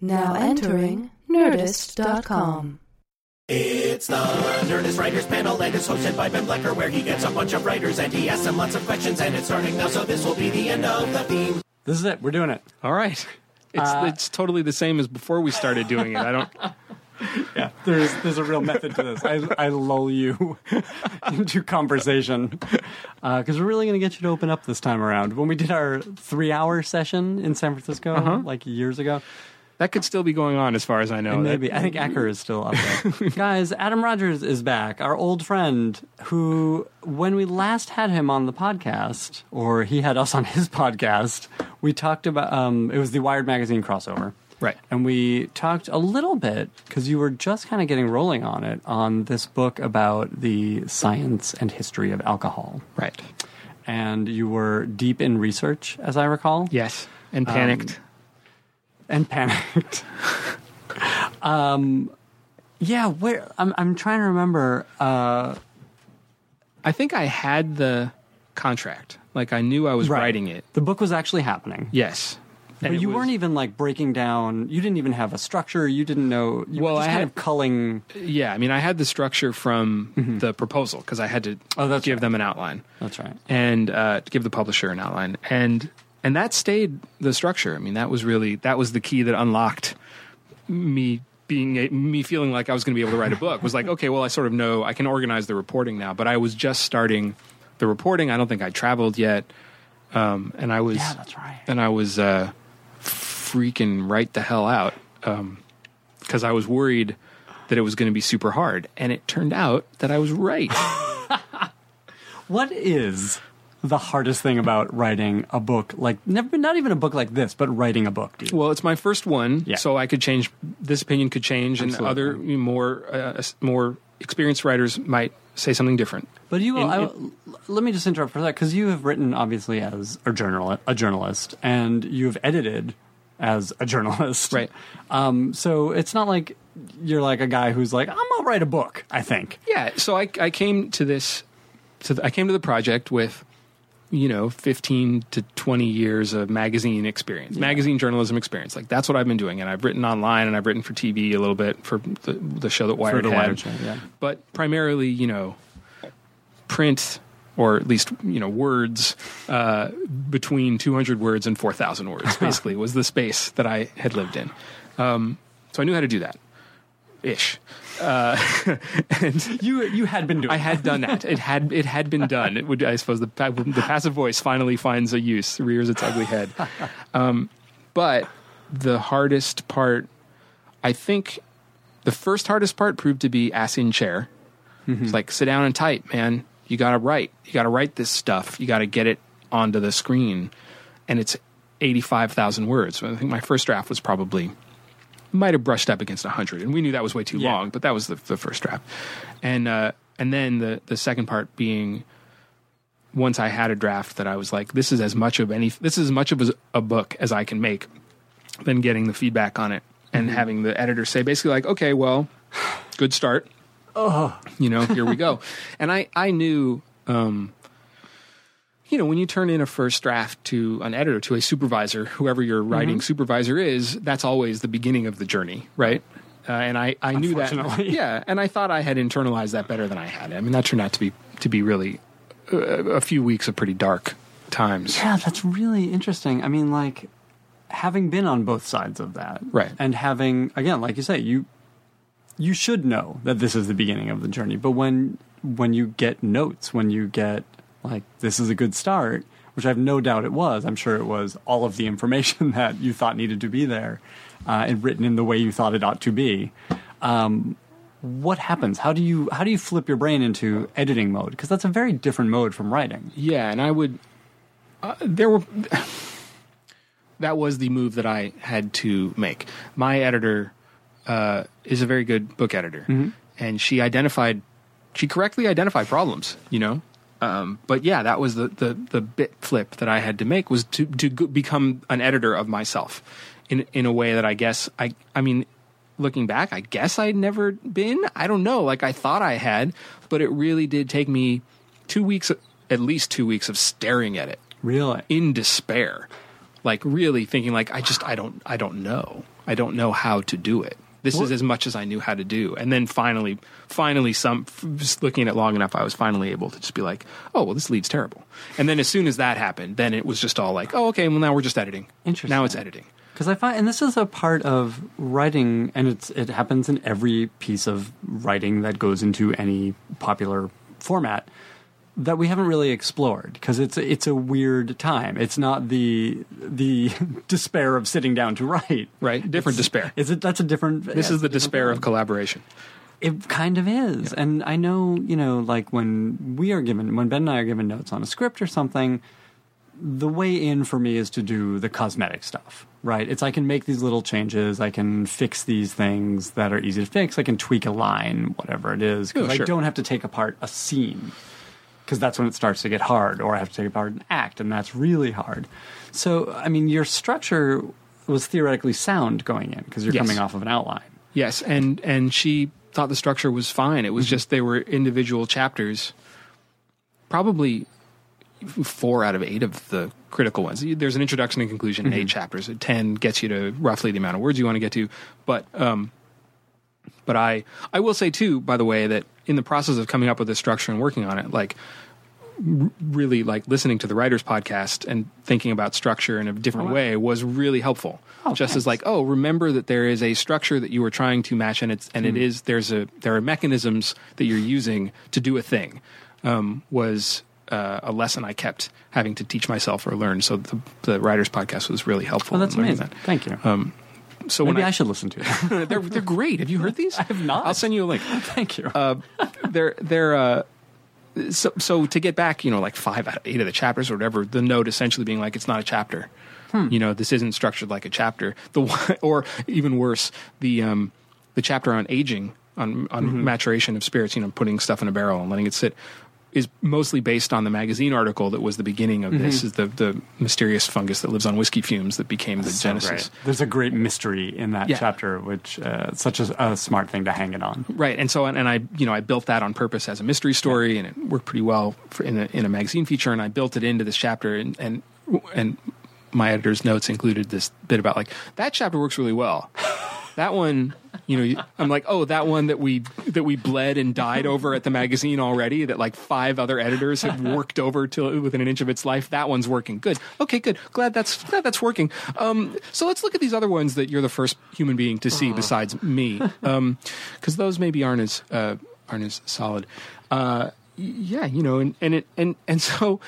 Now entering Nerdist.com. It's the Nerdist Writers Panel, and it's hosted by Ben Blacker, where he gets a bunch of writers and he asks them lots of questions, and it's starting now, so this will be the end of the theme. This is it. We're doing it. All right. It's Uh, it's totally the same as before we started doing it. I don't. Yeah, there's there's a real method to this. I, I lull you into conversation because we're really going to get you to open up this time around. When we did our three hour session in San Francisco like years ago, That could still be going on, as far as I know. and maybe I think Acker is still up there. Guys, Adam Rogers is back, our old friend who, when we last had him on the podcast, or he had us on his podcast, we talked about um, it was the Wired magazine crossover. Right. And we talked a little bit because you were just kind of getting rolling on it on this book about the science and history of alcohol. Right. And you were deep in research, as I recall, Yes. And panicked. And panicked. um, yeah, where I'm, I'm trying to remember. Uh, I think I had the contract. Like I knew I was Right. writing it. the book was actually happening, Yes. but it you was- weren't even like breaking down. You didn't even have a structure. You didn't know. You Well, were just I kind had- of culling. Yeah. I mean, I had the structure from the proposal because I had to Mm-hmm. Oh, that's give right. them an outline That's right. and uh, give the publisher an outline, and and that stayed the structure. I mean, that was really that was the key that unlocked me being a, me feeling like I was going to be able to write a book. Was like, okay, well, I sort of know I can organize the reporting now, but I was just starting the reporting. I don't think I traveled yet, um, and I was Yeah, that's right. and I was uh, freaking right the hell out because I was worried that it was going to be super hard, and it turned out that I was right. What is the hardest thing about writing a book like never not even a book like this, but writing a book? Dude? well, it's my first one, Yeah. so I could change. This opinion could change, and other more uh, more experienced writers might say something different. But you, In- I, in- let me just interrupt for that because you have written obviously as a journal, a journalist, and you've edited as a journalist, Right. Um, so it's not like you're like a guy who's like, I'm gonna write a book. I think. Yeah, so I I came to this to the, I came to the project with you know 15 to 20 years of magazine experience, magazine journalism experience. Like that's what I've been doing and I've written online and I've written for TV a little bit for the, the show that Wired the had. Wired show, yeah. But primarily, you know, print or at least you know words uh, between 200 words and 4,000 words basically was the space that I had lived in. Um, so I knew how to do that, ish. Uh, and You you had been doing. I had done that. It had it had been done. It would I suppose the the passive voice finally finds a use, rears its ugly head. Um, but the hardest part, I think, the first hardest part proved to be ass in chair. It's like sit down and type, man. You got to write. You got to write this stuff. You got to get it onto the screen, and it's eighty five thousand words. I think my first draft was probably might have brushed up against 100 and we knew that was way too Yeah. long but that was the, the first draft and uh, and then the the second part being once i had a draft that i was like this is as much of any this is as much of a, a book as i can make then getting the feedback on it and having the editor say basically like okay well good start Oh. you know here we go and i i knew um you know, when you turn in a first draft to an editor, to a supervisor, whoever your writing supervisor is, that's always the beginning of the journey, right? Uh, and I, I knew that. Yeah, and I thought I had internalized that better than I had. I mean, that turned out to be to be really uh, a few weeks of pretty dark times. Yeah, that's really interesting. I mean, like having been on both sides of that, Right. And having again, like you say, you you should know that this is the beginning of the journey. But when when you get notes, when you get like this is a good start, which I have no doubt it was. I'm sure it was all of the information that you thought needed to be there, uh, and written in the way you thought it ought to be. Um, what happens? How do you how do you flip your brain into editing mode? Because that's a very different mode from writing. Yeah, and I would. Uh, there were. that was the move that I had to make. My editor uh, is a very good book editor, and she identified, she correctly identified problems. You know, um, but yeah, that was the, the the bit flip that I had to make was to to go- become an editor of myself, in in a way that I guess I I mean. Looking back, I guess I'd never been. I don't know. Like I thought I had, but it really did take me two weeks, at least two weeks of staring at it Really? in despair like really thinking like i just i don't i don't know I don't know how to do it. This is as much as I knew how to do. And then finally, finally, some just looking at it long enough, I was finally able to just be like, oh, well, this lead's terrible. And then as soon as that happened, then it was just all like, oh, okay, well, now we're just editing. Interesting. Now it's editing. Because I find, and this is a part of writing, and it's it happens in every piece of writing that goes into any popular format that we haven't really explored because it's it's a weird time. It's not the the despair of sitting down to write. Right? Different despair. Is it? That's a different. This yeah, is the it's despair of collaboration. It kind of is. And I know, you know, like when we are given, when Ben and I are given notes on a script or something, the way in for me is to do the cosmetic stuff, right? It's I can make these little changes, I can fix these things that are easy to fix, I can tweak a line, whatever it is, because Oh, sure. I don't have to take apart a scene. Because that's when it starts to get hard, or I have to take apart an act, and that's really hard. So, I mean, your structure was theoretically sound going in because you're Yes. coming off of an outline. Yes, and and she thought the structure was fine. It was Mm-hmm. just they were individual chapters. Probably four out of eight of the critical ones. There's an introduction and conclusion in eight chapters. Ten gets you to roughly the amount of words you want to get to. But um, but I I will say too, by the way, that in the process of coming up with this structure and working on it, like r- really like listening to the writers podcast and thinking about structure in a different Oh, wow. way was really helpful Oh, just as like oh remember that there is a structure that you were trying to match and it's and Hmm. it is there's a there are mechanisms that you're using to do a thing um, was uh, a lesson I kept having to teach myself or learn so the, the writers podcast was really helpful Oh, that's amazing. that. Thank you. So Maybe I, I, should listen to it. they're they're great. Have you heard these? I have not. I'll send you a link. Thank you. they're they're uh so so to get back you know like five out of eight of the chapters or whatever the note essentially being like it's not a chapter. You know this isn't structured like a chapter. The one or even worse the um the chapter on aging on on maturation of spirits you know putting stuff in a barrel and letting it sit is mostly based on the magazine article that was the beginning of this is the the mysterious fungus that lives on whiskey fumes that became the So genesis great. There's a great mystery in that Yeah. chapter, which uh, such a, a smart thing to hang it on. Right, and so and, and I you know I built that on purpose as a mystery story, and it worked pretty well for, in a in a magazine feature, and I built it into this chapter, and and and my editor's notes included this bit about like that chapter works really well. That one, you know, I'm like, oh, that one that we that we bled and died over at the magazine already. That like five other editors have worked over to within an inch of its life. That one's working. Good. Okay, good. Glad that's glad that's working. Um, so let's look at these other ones that you're the first human being to see besides me, because those maybe aren't as uh, aren't as solid. Uh, yeah, you know, and and it and and so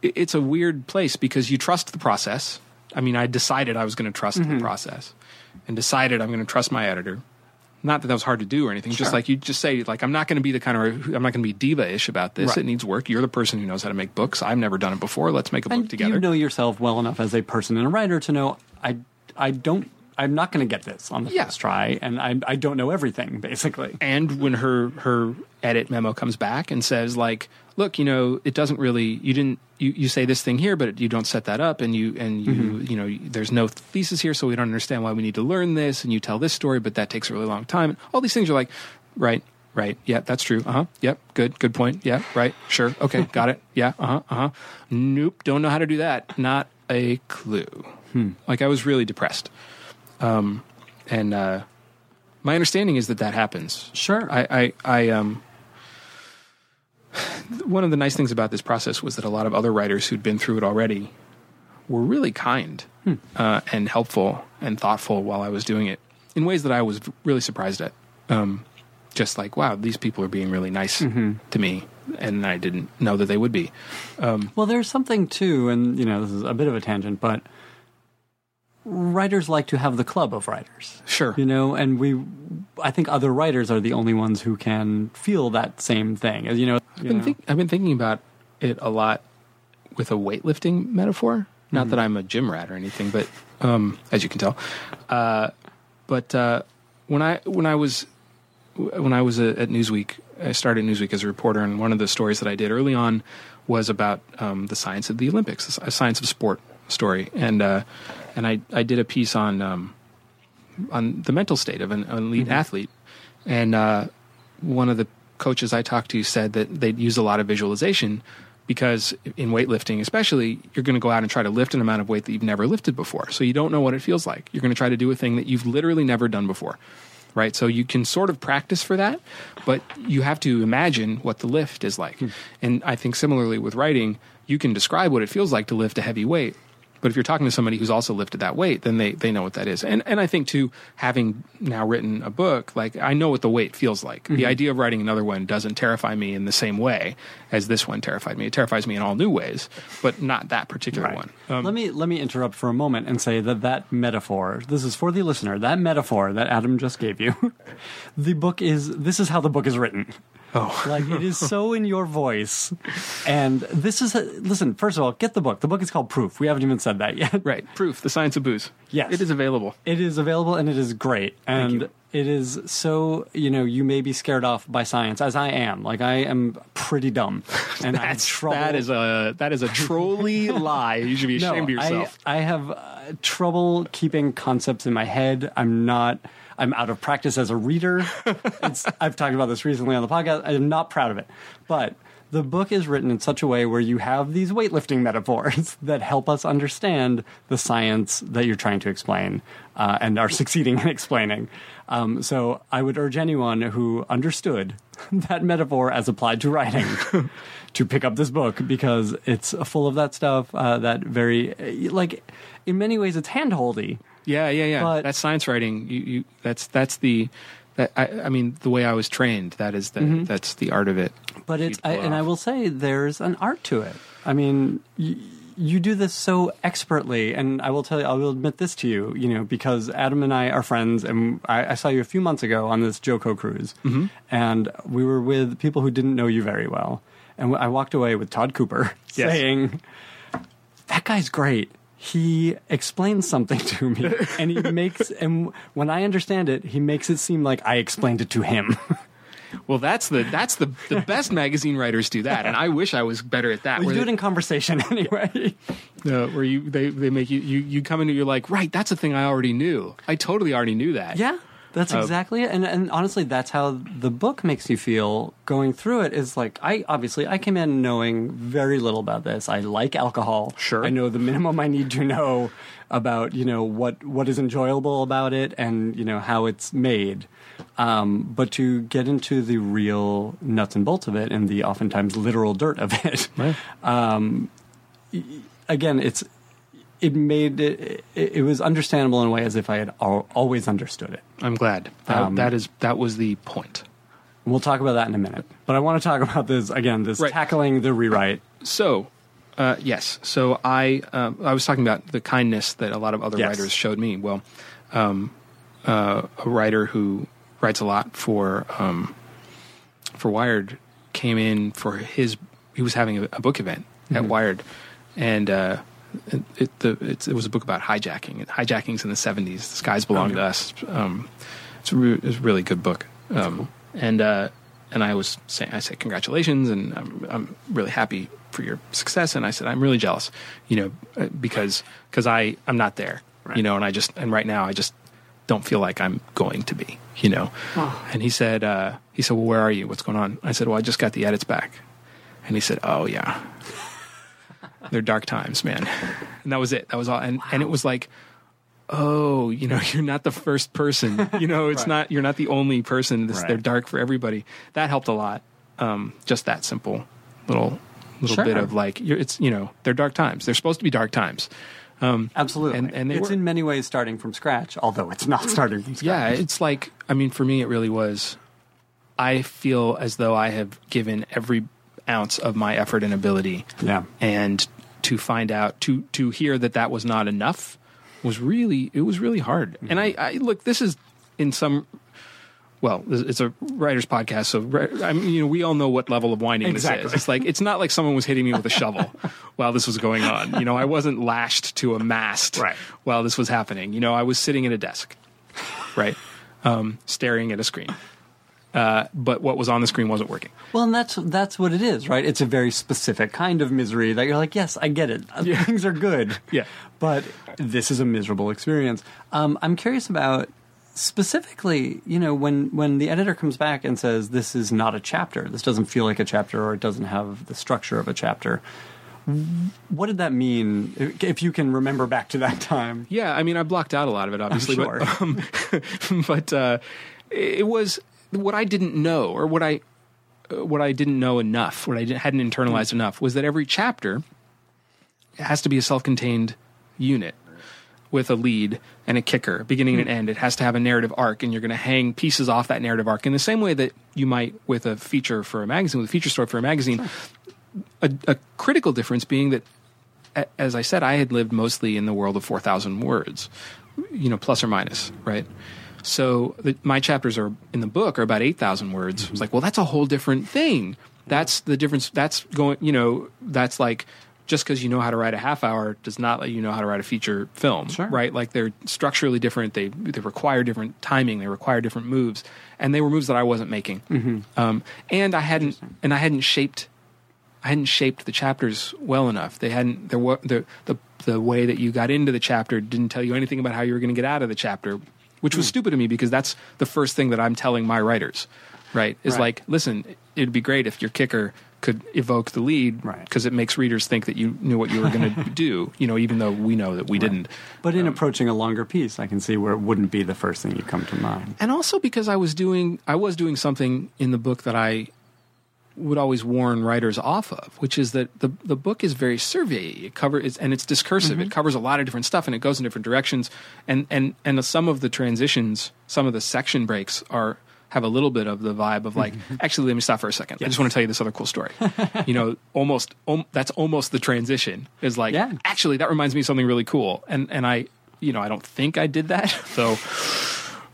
it's a weird place because you trust the process. I mean, I decided I was going to trust the process, and decided I'm going to trust my editor. Not that that was hard to do or anything. Just like you just say, like I'm not going to be the kind of I'm not going to be diva-ish about this. Right. It needs work. You're the person who knows how to make books. I've never done it before. Let's make a book together. you know yourself well enough as a person and a writer to know I I don't I'm not going to get this on the Yeah. first try, and I I don't know everything basically. and when her her edit memo comes back and says like look you know it doesn't really you didn't you, you say this thing here but you don't set that up and you and you Mm-hmm. you know there's no thesis here so we don't understand why we need to learn this and you tell this story but that takes a really long time And all these things are like right right yeah that's true uh-huh yep good good point yeah right sure okay got it yeah uh-huh uh-huh nope don't know how to do that not a clue Hmm. like i was really depressed um and uh my understanding is that that happens Sure. I, I, I, um, one of the nice things about this process was that a lot of other writers who'd been through it already were really kind uh, and helpful and thoughtful while I was doing it in ways that I was really surprised at. Um, just like, wow, these people are being really nice to me, and I didn't know that they would be. Well, there's something too, and you know, this is a bit of a tangent, but writers like to have the club of writers. Sure. You know, and we, I think other writers are the only ones who can feel that same thing. As You know, I've been, think, I've been thinking about it a lot with a weightlifting metaphor. Not that I'm a gym rat or anything, but um, as you can tell, uh, but uh, when I when I was when I was uh, at Newsweek, I started Newsweek as a reporter, and one of the stories that I did early on was about um, the science of the Olympics, the science of sport story, and uh, and I I did a piece on um, on the mental state of an, an elite athlete, and uh, one of the coaches I talked to said that they'd use a lot of visualization because in weightlifting, especially, you're going to go out and try to lift an amount of weight that you've never lifted before. So you don't know what it feels like. You're going to try to do a thing that you've literally never done before. Right. So you can sort of practice for that, but you have to imagine what the lift is like. And I think similarly with writing, you can describe what it feels like to lift a heavy weight. But if you're talking to somebody who's also lifted that weight, then they, they know what that is. And and I think too, having now written a book, like I know what the weight feels like. The idea of writing another one doesn't terrify me in the same way as this one terrified me. It terrifies me in all new ways, but not that particular one. Um, let me let me interrupt for a moment and say that that metaphor. This is for the listener. That metaphor that Adam just gave you. the book is. This is how the book is written. Oh, Like it is so in your voice, and this is. A, listen, first of all, get the book. The book is called Proof. We haven't even said that yet. right. Proof. The science of booze. Yes. it is available. It is available and it is great. And you. it is so, you know, you may be scared off by science, as I am. Like, I am pretty dumb. And That's trouble. that is a that is a trolly lie. You should be no, ashamed of yourself. I, I have uh, trouble keeping concepts in my head. I'm not. I'm out of practice as a reader. It's, I've talked about this recently on the podcast. I am not proud of it, but the book is written in such a way where you have these weightlifting metaphors that help us understand the science that you're trying to explain uh, and are succeeding in explaining. Um, so I would urge anyone who understood that metaphor as applied to writing to pick up this book because it's full of that stuff. Uh, that very like in many ways it's handholdy. Yeah, yeah, yeah. But- that's science writing. You, you, that's that's the. That, I, I mean, the way I was trained. That is the Mm-hmm. that's the art of it. But it's I, and I will say there's an art to it. I mean, you, you do this so expertly, and I will tell you, I will admit this to you, you know, because Adam and I are friends, and I, I saw you a few months ago on this JoCo cruise, Mm-hmm. and we were with people who didn't know you very well, and I walked away with Todd Cooper Yes. saying, "That guy's great." He explains something to me, and he makes, and when I understand it, he makes it seem like I explained it to him. Well, that's the that's the the best magazine writers do that, and I wish I was better at that. we where do it in conversation anyway. uh, where you they, they make you, you you come in and you're like, right, that's a thing I already knew. I totally already knew that. Yeah, that's Uh, exactly it. And and honestly, that's how the book makes you feel going through it. Is like I obviously I came in knowing very little about this. I like alcohol. Sure. I know the minimum I need to know about you know what what is enjoyable about it and you know how it's made. Um, but to get into the real nuts and bolts of it and the oftentimes literal dirt of it, um, y- again, it's it made it, it, it was understandable in a way as if I had al- always understood it. I'm glad. That, Um, that is that was the point. We'll talk about that in a minute. But I want to talk about this again. This Right. tackling the rewrite. So, uh, yes. So I um, I was talking about the kindness that a lot of other Yes. writers showed me. Well, um, uh, a writer who writes a lot for um, for Wired came in for his. He was having a, a book event at Wired, and uh, it, it, the, it's, it was a book about hijacking. Hijackings in the seventies. The skies belong to us. Um, it's a, re- it's a really good book. Um, And uh, and I was saying, I said congratulations, and I'm I'm really happy for your success. And I said I'm really jealous, you know, uh, because because I I'm not there, you know, and I just and right now I just don't feel like I'm going to be, you know. And he said uh, he said, well, where are you? What's going on? I said, well, I just got the edits back, and he said, oh yeah, they're dark times, man. And that was it. That was all. And and it was like oh, you know, you're not the first person. You know, it's not you're not the only person. This, Right. They're dark for everybody. That helped a lot. Um, just that simple little little Sure. bit of like you're, it's you know they're dark times. They're supposed to be dark times. Absolutely. And- and it's were- in many ways starting from scratch, although it's not starting from Yeah, it's like I mean, for me, it really was. I feel as though I have given every ounce of my effort and ability, Yeah. and to find out to to hear that that was not enough was really it was really hard. And I, I look, this is in some. Well, it's a writer's podcast, so I mean, you know, we all know what level of whining Exactly. this is. It's like it's not like someone was hitting me with a shovel while this was going on. You know, I wasn't lashed to a mast Right. while this was happening. You know, I was sitting at a desk, right, um, staring at a screen. Uh, but what was on the screen wasn't working. Well, and that's that's what it is, right? It's a very specific kind of misery that you're like, yes, I get it. Uh, Things are good. Yeah. But this is a miserable experience. Um, I'm curious about specifically, you know, when when the editor comes back and says this is not a chapter, this doesn't feel like a chapter, or it doesn't have the structure of a chapter. What did that mean? If if you can remember back to that time, Yeah, I mean, I blocked out a lot of it, obviously, sure. but um, but uh, it was what I didn't know, or what I uh, what I didn't know enough, what I hadn't internalized enough, was that every chapter has to be a self-contained unit with a lead and a kicker, beginning and end. It has to have a narrative arc, and you're going to hang pieces off that narrative arc in the same way that you might with a feature for a magazine, with a feature story for a magazine. A, a critical difference being that a- as I said, I had lived mostly in the world of 4,000 words, you know, plus or minus, right? So the, my chapters are in the book are about 8,000 words. I was like, well, that's a whole different thing. That's the difference. That's going, you know, that's like just because you know how to write a half hour does not let you know how to write a feature film, Sure. right? Like they're structurally different. They they require different timing. They require different moves, and they were moves that I wasn't making. Um, and I hadn't and I hadn't shaped I hadn't shaped the chapters well enough. They hadn't there were the the the way that you got into the chapter didn't tell you anything about how you were going to get out of the chapter, which Hmm. was stupid to me because that's the first thing that I'm telling my writers. Right? Is Right. like, listen, it'd be great if your kicker could evoke the lead Right. because it makes readers think that you knew what you were going to do, you know, even though we know that we didn't. but Um, in approaching a longer piece, I can see where it wouldn't be the first thing you come to mind. and also because I was doing I was doing something in the book that I would always warn writers off of, which is that the the book is very survey. It covers and it's discursive. It covers a lot of different stuff and it goes in different directions. And and and some of the transitions, some of the section breaks are have a little bit of the vibe of like, actually, let me stop for a second. I just want to tell you this other cool story. you know, almost om, that's almost the transition. Is like, Yeah. actually, that reminds me of something really cool. And and I, you know, I don't think I did that. So,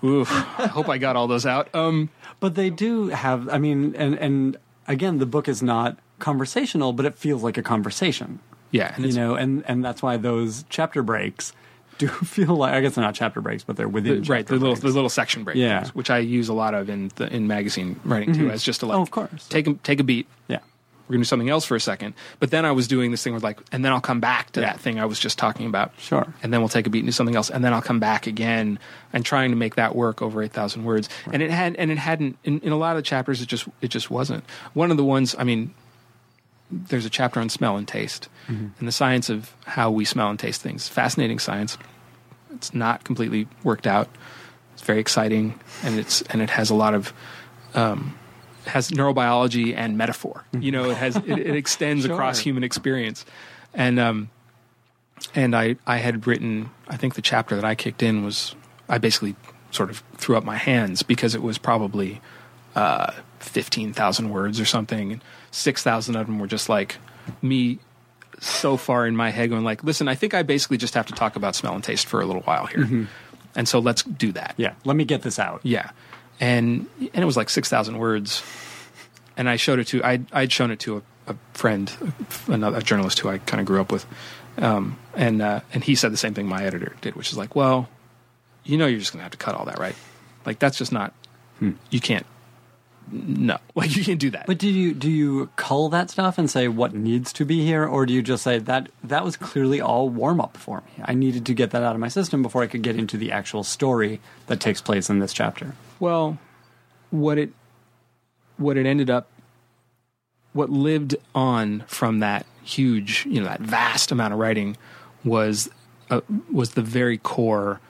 oof, I hope I got all those out. Um, But they do have. I mean, and and again, the book is not conversational, but it feels like a conversation. yeah, you know, and and that's why those chapter breaks do feel like. I guess they're not chapter breaks, but they're within. the- right the little the little section breaks, Yeah. Mm-hmm. which I use a lot of in the, in magazine writing too, as just to like, Oh, of course. take a, take a beat. Yeah. We're gonna do something else for a second, but then I was doing this thing with like, and then I'll come back to that thing I was just talking about. Sure. And then we'll take a beat and do something else, and then I'll come back again and trying to make that work over eight thousand words. And it had, and it hadn't in, in a lot of the chapters. It just, it just wasn't. One of the ones, I mean, there's a chapter on smell and taste, and the science of how we smell and taste things. Fascinating science. It's not completely worked out. It's very exciting, and it's and it has a lot of um, has neurobiology and metaphor. You know, it has it, it extends Sure. across human experience, and um, and I I had written I think the chapter that I kicked in was I basically sort of threw up my hands because it was probably uh, fifteen thousand words or something, and six thousand of them were just like me so far in my head going like, listen, I think I basically just have to talk about smell and taste for a little while here, and so let's do that. Yeah. Let me get this out. Yeah, and and it was like six thousand words, and I showed it to I I'd shown it to a, a friend, another a journalist who I kind of grew up with, um, and uh, and he said the same thing my editor did, which is like, well, you know, you're just gonna have to cut all that, right? Like that's just not you can't. No, like you can't do that. But do you do you cull that stuff and say what needs to be here, or do you just say that that was clearly all warm up for me? I needed to get that out of my system before I could get into the actual story that takes place in this chapter. Well, what it what it ended up what lived on from that huge, you know, that vast amount of writing was uh, was the very core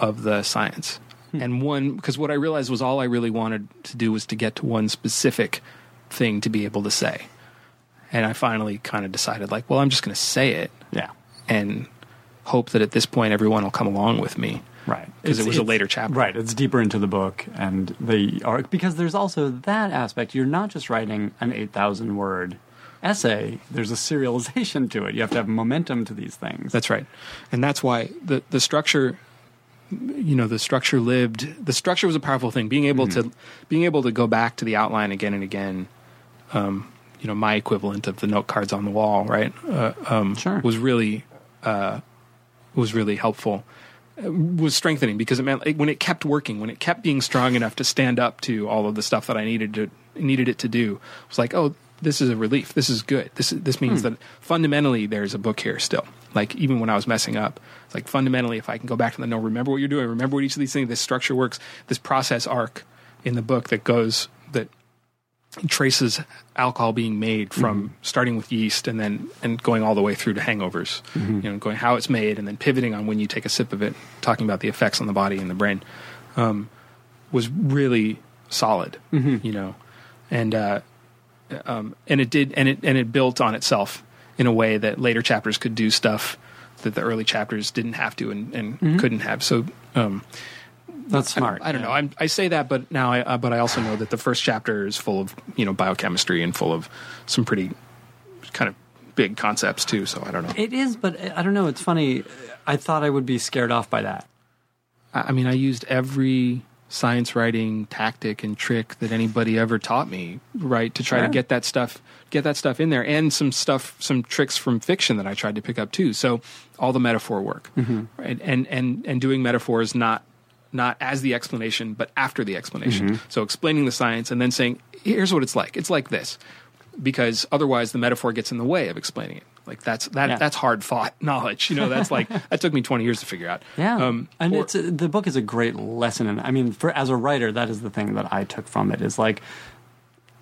of the science. And one because what I realized was all I really wanted to do was to get to one specific thing to be able to say. And I finally kind of decided like, well, I'm just going to say it Yeah. and hope that at this point everyone will come along with me. Right. 'Cause it was a later chapter. Right. It's deeper into the book and the arc because there's also that aspect. You're not just writing an 8,000 word essay, there's a serialization to it. You have to have momentum to these things. That's right, and that's why the the structure, you know, the structure lived. The structure was a powerful thing. Being able Mm-hmm. to being able to go back to the outline again and again. Um, you know, my equivalent of the note cards on the wall, right? Uh, um, Sure. was really uh, was really helpful. Was strengthening because it meant like, when it kept working, when it kept being strong enough to stand up to all of the stuff that I needed to needed it to do. It was like, oh, this is a relief. This is good. This this means hmm. that fundamentally there's a book here still. Like even when I was messing up, it's like fundamentally if I can go back to the no, remember what you're doing, remember what each of these things, this structure works, this process arc in the book that goes traces alcohol being made from starting with yeast and then and going all the way through to hangovers. You know, going how it's made and then pivoting on when you take a sip of it, talking about the effects on the body and the brain, um, was really solid. You know, and uh, um, and it did and it and it built on itself in a way that later chapters could do stuff that the early chapters didn't have to and, and couldn't have. So. Um, That's smart. I, I don't know. I'm, I say that, but now, I, uh, but I also know that the first chapter is full of you know biochemistry and full of some pretty kind of big concepts too. So I don't know. It is, but I don't know. It's funny. I thought I would be scared off by that. I, mean, I used every science writing tactic and trick that anybody ever taught me, right, to try Sure. to get that stuff, get that stuff in there, and some stuff, some tricks from fiction that I tried to pick up too. So all the metaphor work, right, and and and doing metaphors not not as the explanation, but after the explanation. So explaining the science and then saying, here's what it's like. It's like this. Because otherwise the metaphor gets in the way of explaining it. Like that's that Yeah. that's hard fought knowledge. You know, that's like that took me twenty years to figure out. Yeah, Um, and or- it's a, the book is a great lesson. And I mean, for as a writer, that is the thing that I took from it is like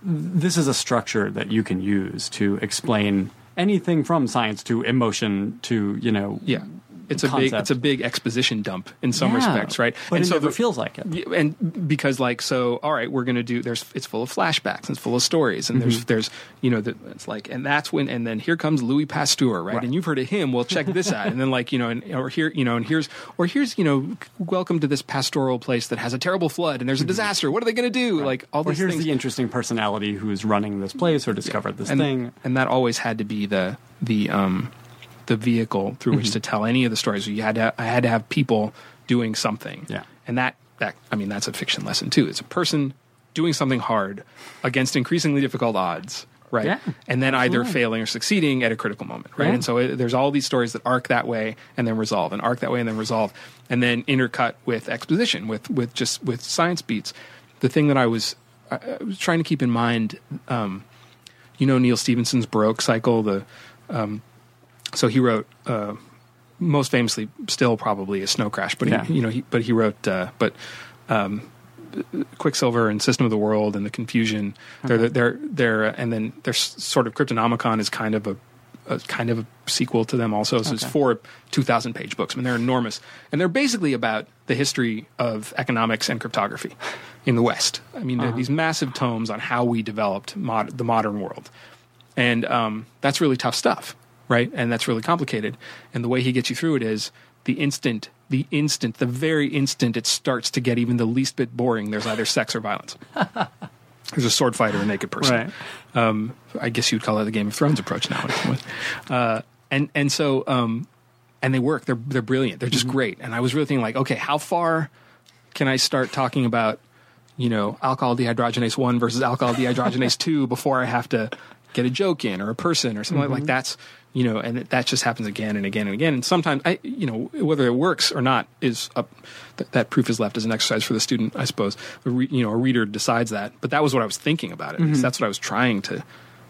this is a structure that you can use to explain anything from science to emotion to you know Yeah, it's a big it's a big exposition dump in some Yeah, respects, right? But and it so never the- feels like it. And because like so all right we're going to do there's it's full of flashbacks and it's full of stories and there's there's you know the, it's like and that's when and then here comes louis pasteur right? Right. and you've heard of him. Well check this out. And then like you know and or here you know and here's or here's you know welcome to this pastoral place that has a terrible flood and there's a disaster. What are they going to do like all Or these here's things. the interesting personality who's running this place or discovered this and, thing. and that always had to be the the um the vehicle through Mm-hmm. which to tell any of the stories. You had to I had to have people doing something. Yeah. and that that I mean that's a fiction lesson too. It's a person doing something hard against increasingly difficult odds. Right, Yeah, and then either failing or succeeding at a critical moment, right? Yeah. And so it, there's all these stories that arc that way and then resolve, and arc that way and then resolve, and then intercut with exposition, with with just with science beats. The thing that I was I, I was trying to keep in mind um, you know Neal Stephenson's Baroque cycle. The um, so he wrote uh, most famously, still probably a Snow Crash, but Yeah. he, you know, he, but he wrote uh, but um, Quicksilver and System of the World and the Confusion. They're they're they're and then there's sort of Cryptonomicon is kind of a, a kind of a sequel to them also. So it's four two thousand page books. I mean they're enormous and they're basically about the history of economics and cryptography in the West. I mean they're these massive tomes on how we developed mod- the modern world and um, that's really tough stuff right? And that's really complicated. And the way he gets you through it is the instant the instant the very instant it starts to get even the least bit boring there's either sex or violence. There's a sword fight or a naked person. Right. um, i guess you'd call that the game of thrones approach now uh, and and so um, and they work. They're they're brilliant. They're just great. And i was really thinking like okay how far can i start talking about you know, alcohol dehydrogenase one versus alcohol dehydrogenase two before I have to get a joke in or a person or something like, like that's, you know, and that just happens again and again and again. And sometimes I, you know, whether it works or not is up, th- that proof is left as an exercise for the student, I suppose. Re- you know, a reader decides that, but that was what I was thinking about it. That's what I was trying to,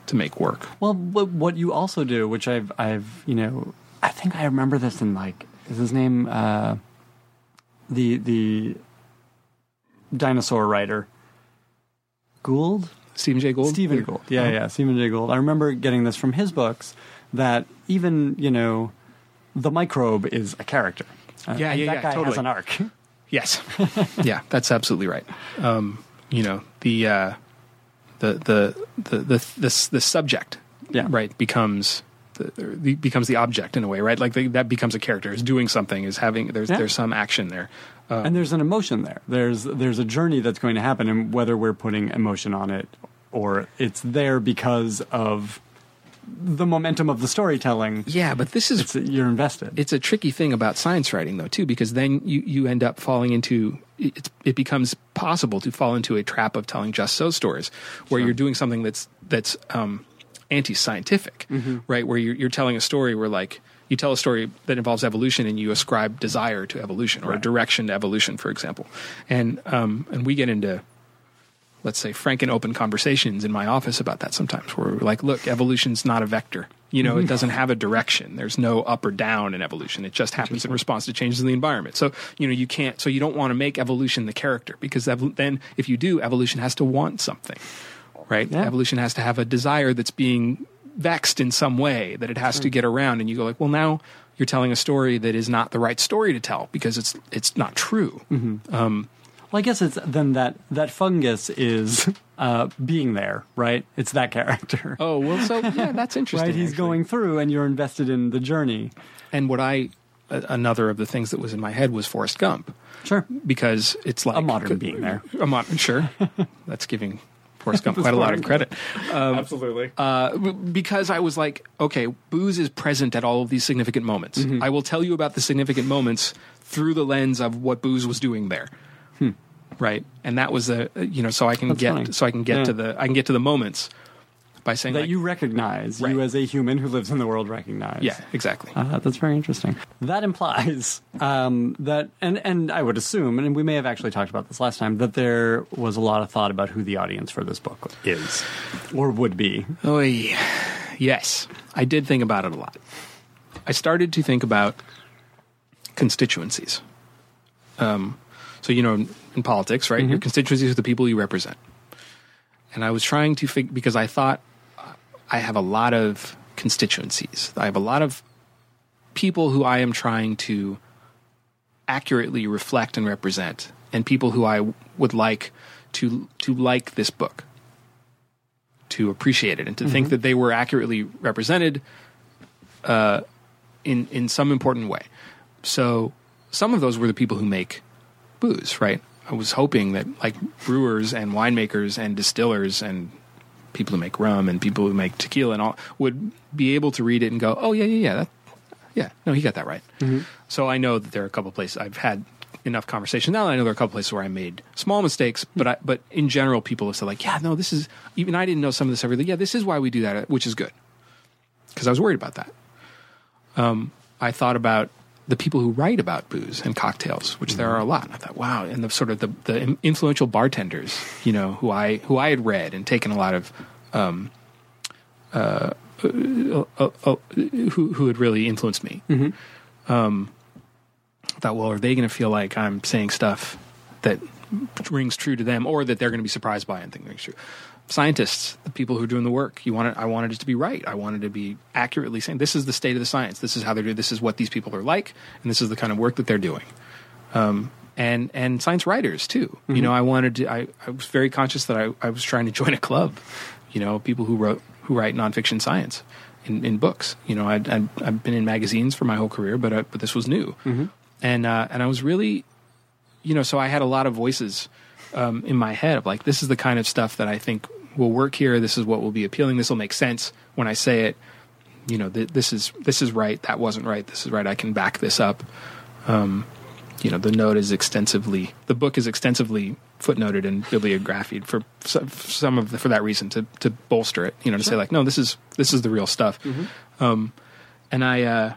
to make work. Well, what, what you also do, which I've, I've, you know, I think I remember this in like, is his name, uh, the, the dinosaur writer, Gould? Stephen Jay Gould. Stephen Gould. Yeah, Uh-huh. yeah, Stephen Jay Gould. I remember getting this from his books that even, you know, the microbe is a character. Uh, Yeah, yeah, that yeah, guy totally. has an arc. Yes. yeah, that's absolutely right. Um, you know, the, uh, the, the, the, the, the, the subject, Yeah. right, becomes, the, the, becomes the object in a way, right? Like the, that becomes a character, is doing something, is having, there's, Yeah. there's some action there. Uh, and there's an emotion there. There's there's a journey that's going to happen, and whether we're putting emotion on it or it's there because of the momentum of the storytelling, yeah, but this is you're invested. it's a tricky thing about science writing though too because then you, you end up falling into it, it becomes possible to fall into a trap of telling just so stories where you're doing something that's that's um, anti-scientific right? Where you're, you're telling a story where like you tell a story that involves evolution and you ascribe desire to evolution or a Right. direction to evolution for example. And um, and we get into let's say frank and open conversations in my office about that sometimes where we're like look evolution's not a vector. You know it mm-hmm. doesn't have a direction. There's no up or down in evolution. It just happens in response to changes in the environment. So you know you can't so you don't want to make evolution the character because ev- then if you do evolution has to want something right? Yeah. evolution has to have a desire that's being vexed in some way that it has to get around and you go like well now you're telling a story that is not the right story to tell because it's it's not true mm-hmm. um, Well, I guess it's then that that fungus is uh, being there, right? It's that character, oh well so yeah that's interesting right? He's actually. going through, and you're invested in the journey. And what I another of the things that was in my head was Forrest Gump, Sure, because it's like a modern being there. A modern, sure. That's giving Forrest Gump quite a lot of credit. Absolutely. Uh, because I was like, okay, booze is present at all of these significant moments. Mm-hmm. I will tell you about the significant moments through the lens of what booze was doing there. Right, and that was a you know, so I can Hmm. That's get funny. so I can get Yeah. to the I can get to the moments by saying that like, you recognize, Right. you as a human who lives in the world recognize. yeah, exactly. Uh, that's very interesting. That implies um, that, and and I would assume, and we may have actually talked about this last time, that there was a lot of thought about who the audience for this book is, or would be. Oh, yes. I did think about it a lot. I started to think about constituencies. Um, so, you know, in, politics, right? Your constituencies are the people you represent. And I was trying to figure, because I thought uh, I have a lot of constituencies. I have a lot of people who I am trying to accurately reflect and represent, and people who I would like to to like this book to appreciate it and to think that they were accurately represented uh, in in some important way. So some of those were the people who make booze, right? I was hoping that like brewers and winemakers and distillers and people who make rum and people who make tequila and all would be able to read it and go, "Oh yeah, yeah, yeah, that, yeah, no, he got that right." So I know that there are a couple places I've had enough conversation now. That I know there are a couple places where I made small mistakes, but I, but in general, people have said like, "Yeah, no, this is even I didn't know some of this everything. Yeah, this is why we do that, which is good." Because I was worried about that. Um, I thought about the people who write about booze and cocktails, which there are a lot. And I thought, wow, and the sort of the, the influential bartenders, you know, who I who I had read and taken a lot of, um, uh, uh, uh, uh, who who had really influenced me. Um, I thought, well, are they going to feel like I'm saying stuff that rings true to them, or that they're going to be surprised by and think rings true? Scientists, the people who are doing the work, you want it, I wanted it to be right. I wanted to be accurately saying this is the state of the science. This is how they're doing. This is what these people are like, and this is the kind of work that they're doing. Um, and and science writers too. You know, I wanted to. I, I was very conscious that I, I was trying to join a club. You know, people who wrote who write nonfiction science in, in books. You know, I'd, I'd I've been in magazines for my whole career, but uh, but this was new, and uh, and I was really, you know, so I had a lot of voices um, in my head of like, this is the kind of stuff that I think will work here. This is what will be appealing. This will make sense when I say it. You know, th- this is this is right. That wasn't right. This is right. I can back this up. Um, you know, the note is extensively. The book is extensively footnoted and bibliographied for some, of the, for that reason to to bolster it. You know, to say like, no, this is this is the real stuff. Um, and I, uh,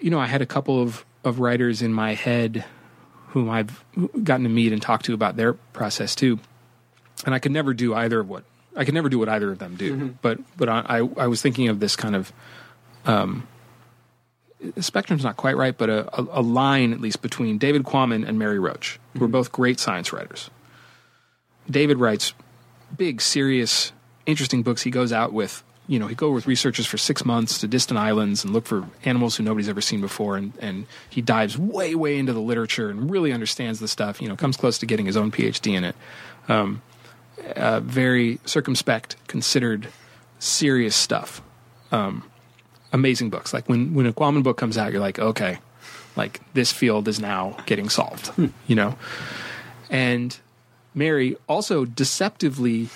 you know, I had a couple of of writers in my head whom I've gotten to meet and talk to about their process too. And I could never do either of what I could never do what either of them do. But but I I was thinking of this kind of um spectrum's not quite right, but a, a, a line at least between David Quammen and Mary Roach, who are both great science writers. David writes big, serious, interesting books. He goes out with, you know, he go with researchers for six months to distant islands and look for animals who nobody's ever seen before, and and he dives way, way into the literature and really understands the stuff. You know, comes close to getting his own PhD in it. Um, uh, very circumspect, considered, serious stuff. Um, amazing books. Like when when a Quammen book comes out, you're like, okay, like this field is now getting solved. You know, and Mary also deceptively,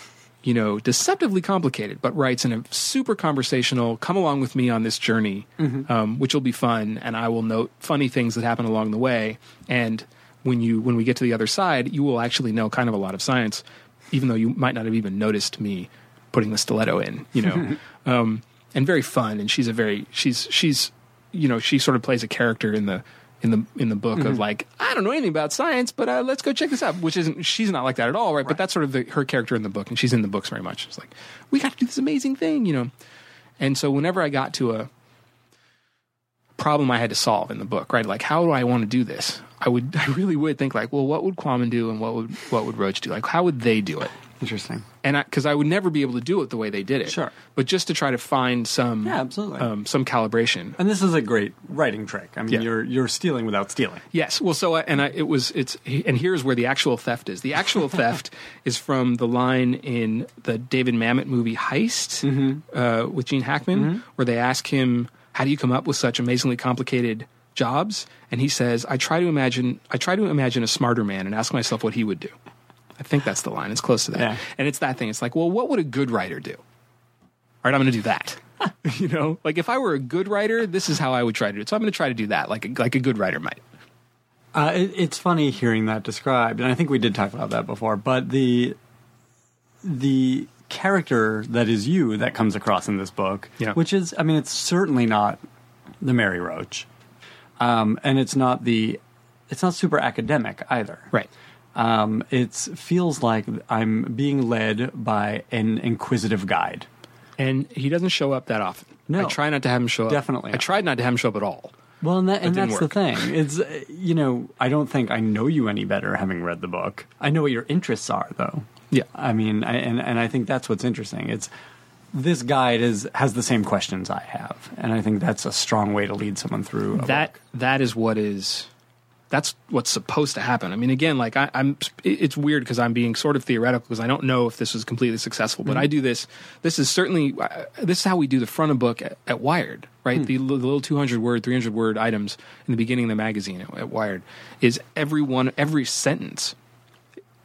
you know, deceptively complicated, but writes in a super conversational. Come along with me on this journey, um, which will be fun, and I will note funny things that happen along the way. And when you when we get to the other side, you will actually know kind of a lot of science, even though you might not have even noticed me putting the stiletto in. You know, um, and very fun. And she's a very she's she's you know she sort of plays a character in the in the in the book of like I don't know anything about science, but uh, let's go check this out. Which isn't she's not like that at all, right? But that's sort of the, her character in the book, and she's in the books very much. It's like we got to do this amazing thing, you know. And so whenever I got to a problem I had to solve in the book, right? Like how do I want to do this? I would I really would think like, well, what would Quammen do, and what would what would Roach do? Like how would they do it? Interesting. and because I, would never be able to do it the way they did it. Sure. But just to try to find some, Yeah, absolutely. um, some calibration. And this is a great writing trick. I mean, Yeah. you're you're stealing without stealing. Yes. Well, so I, and I, it was it's and here's where the actual theft is. The actual theft is from the line in the David Mamet movie Heist Mm-hmm. uh, with Gene Hackman, where they ask him, "How do you come up with such amazingly complicated jobs?" And he says, "I try to imagine. I try to imagine a smarter man and ask myself what he would do." I think that's the line. It's close to that. Yeah. And it's that thing. It's like, well, what would a good writer do? All right, I'm going to do that. you know, like if I were a good writer, this is how I would try to do it. So I'm going to try to do that, like a, like a good writer might. Uh, it, it's funny hearing that described, and I think we did talk about that before. But the the character that is you that comes across in this book, Yeah. which is, I mean, it's certainly not the Mary Roach, um, and it's not the, it's not super academic either. Right. Um, it feels like I'm being led by an inquisitive guide. and he doesn't show up that often. No. I try not to have him show up. Definitely I not. tried not to have him show up at all. Well, and, that, and that's work. the thing. It's you know I don't think I know you any better having read the book. I know what your interests are, though. Yeah. I mean, I, and and I think that's what's interesting. It's this guide is has the same questions I have, and I think that's a strong way to lead someone through a That book. that is what is that's what's supposed to happen. I mean, again, like I, I'm, it's weird because I'm being sort of theoretical because I don't know if this was completely successful. But I do this. This is certainly uh, this is how we do the front of book at, at Wired, right? The, the little 200 word, 300 word items in the beginning of the magazine at, at Wired is every one, every sentence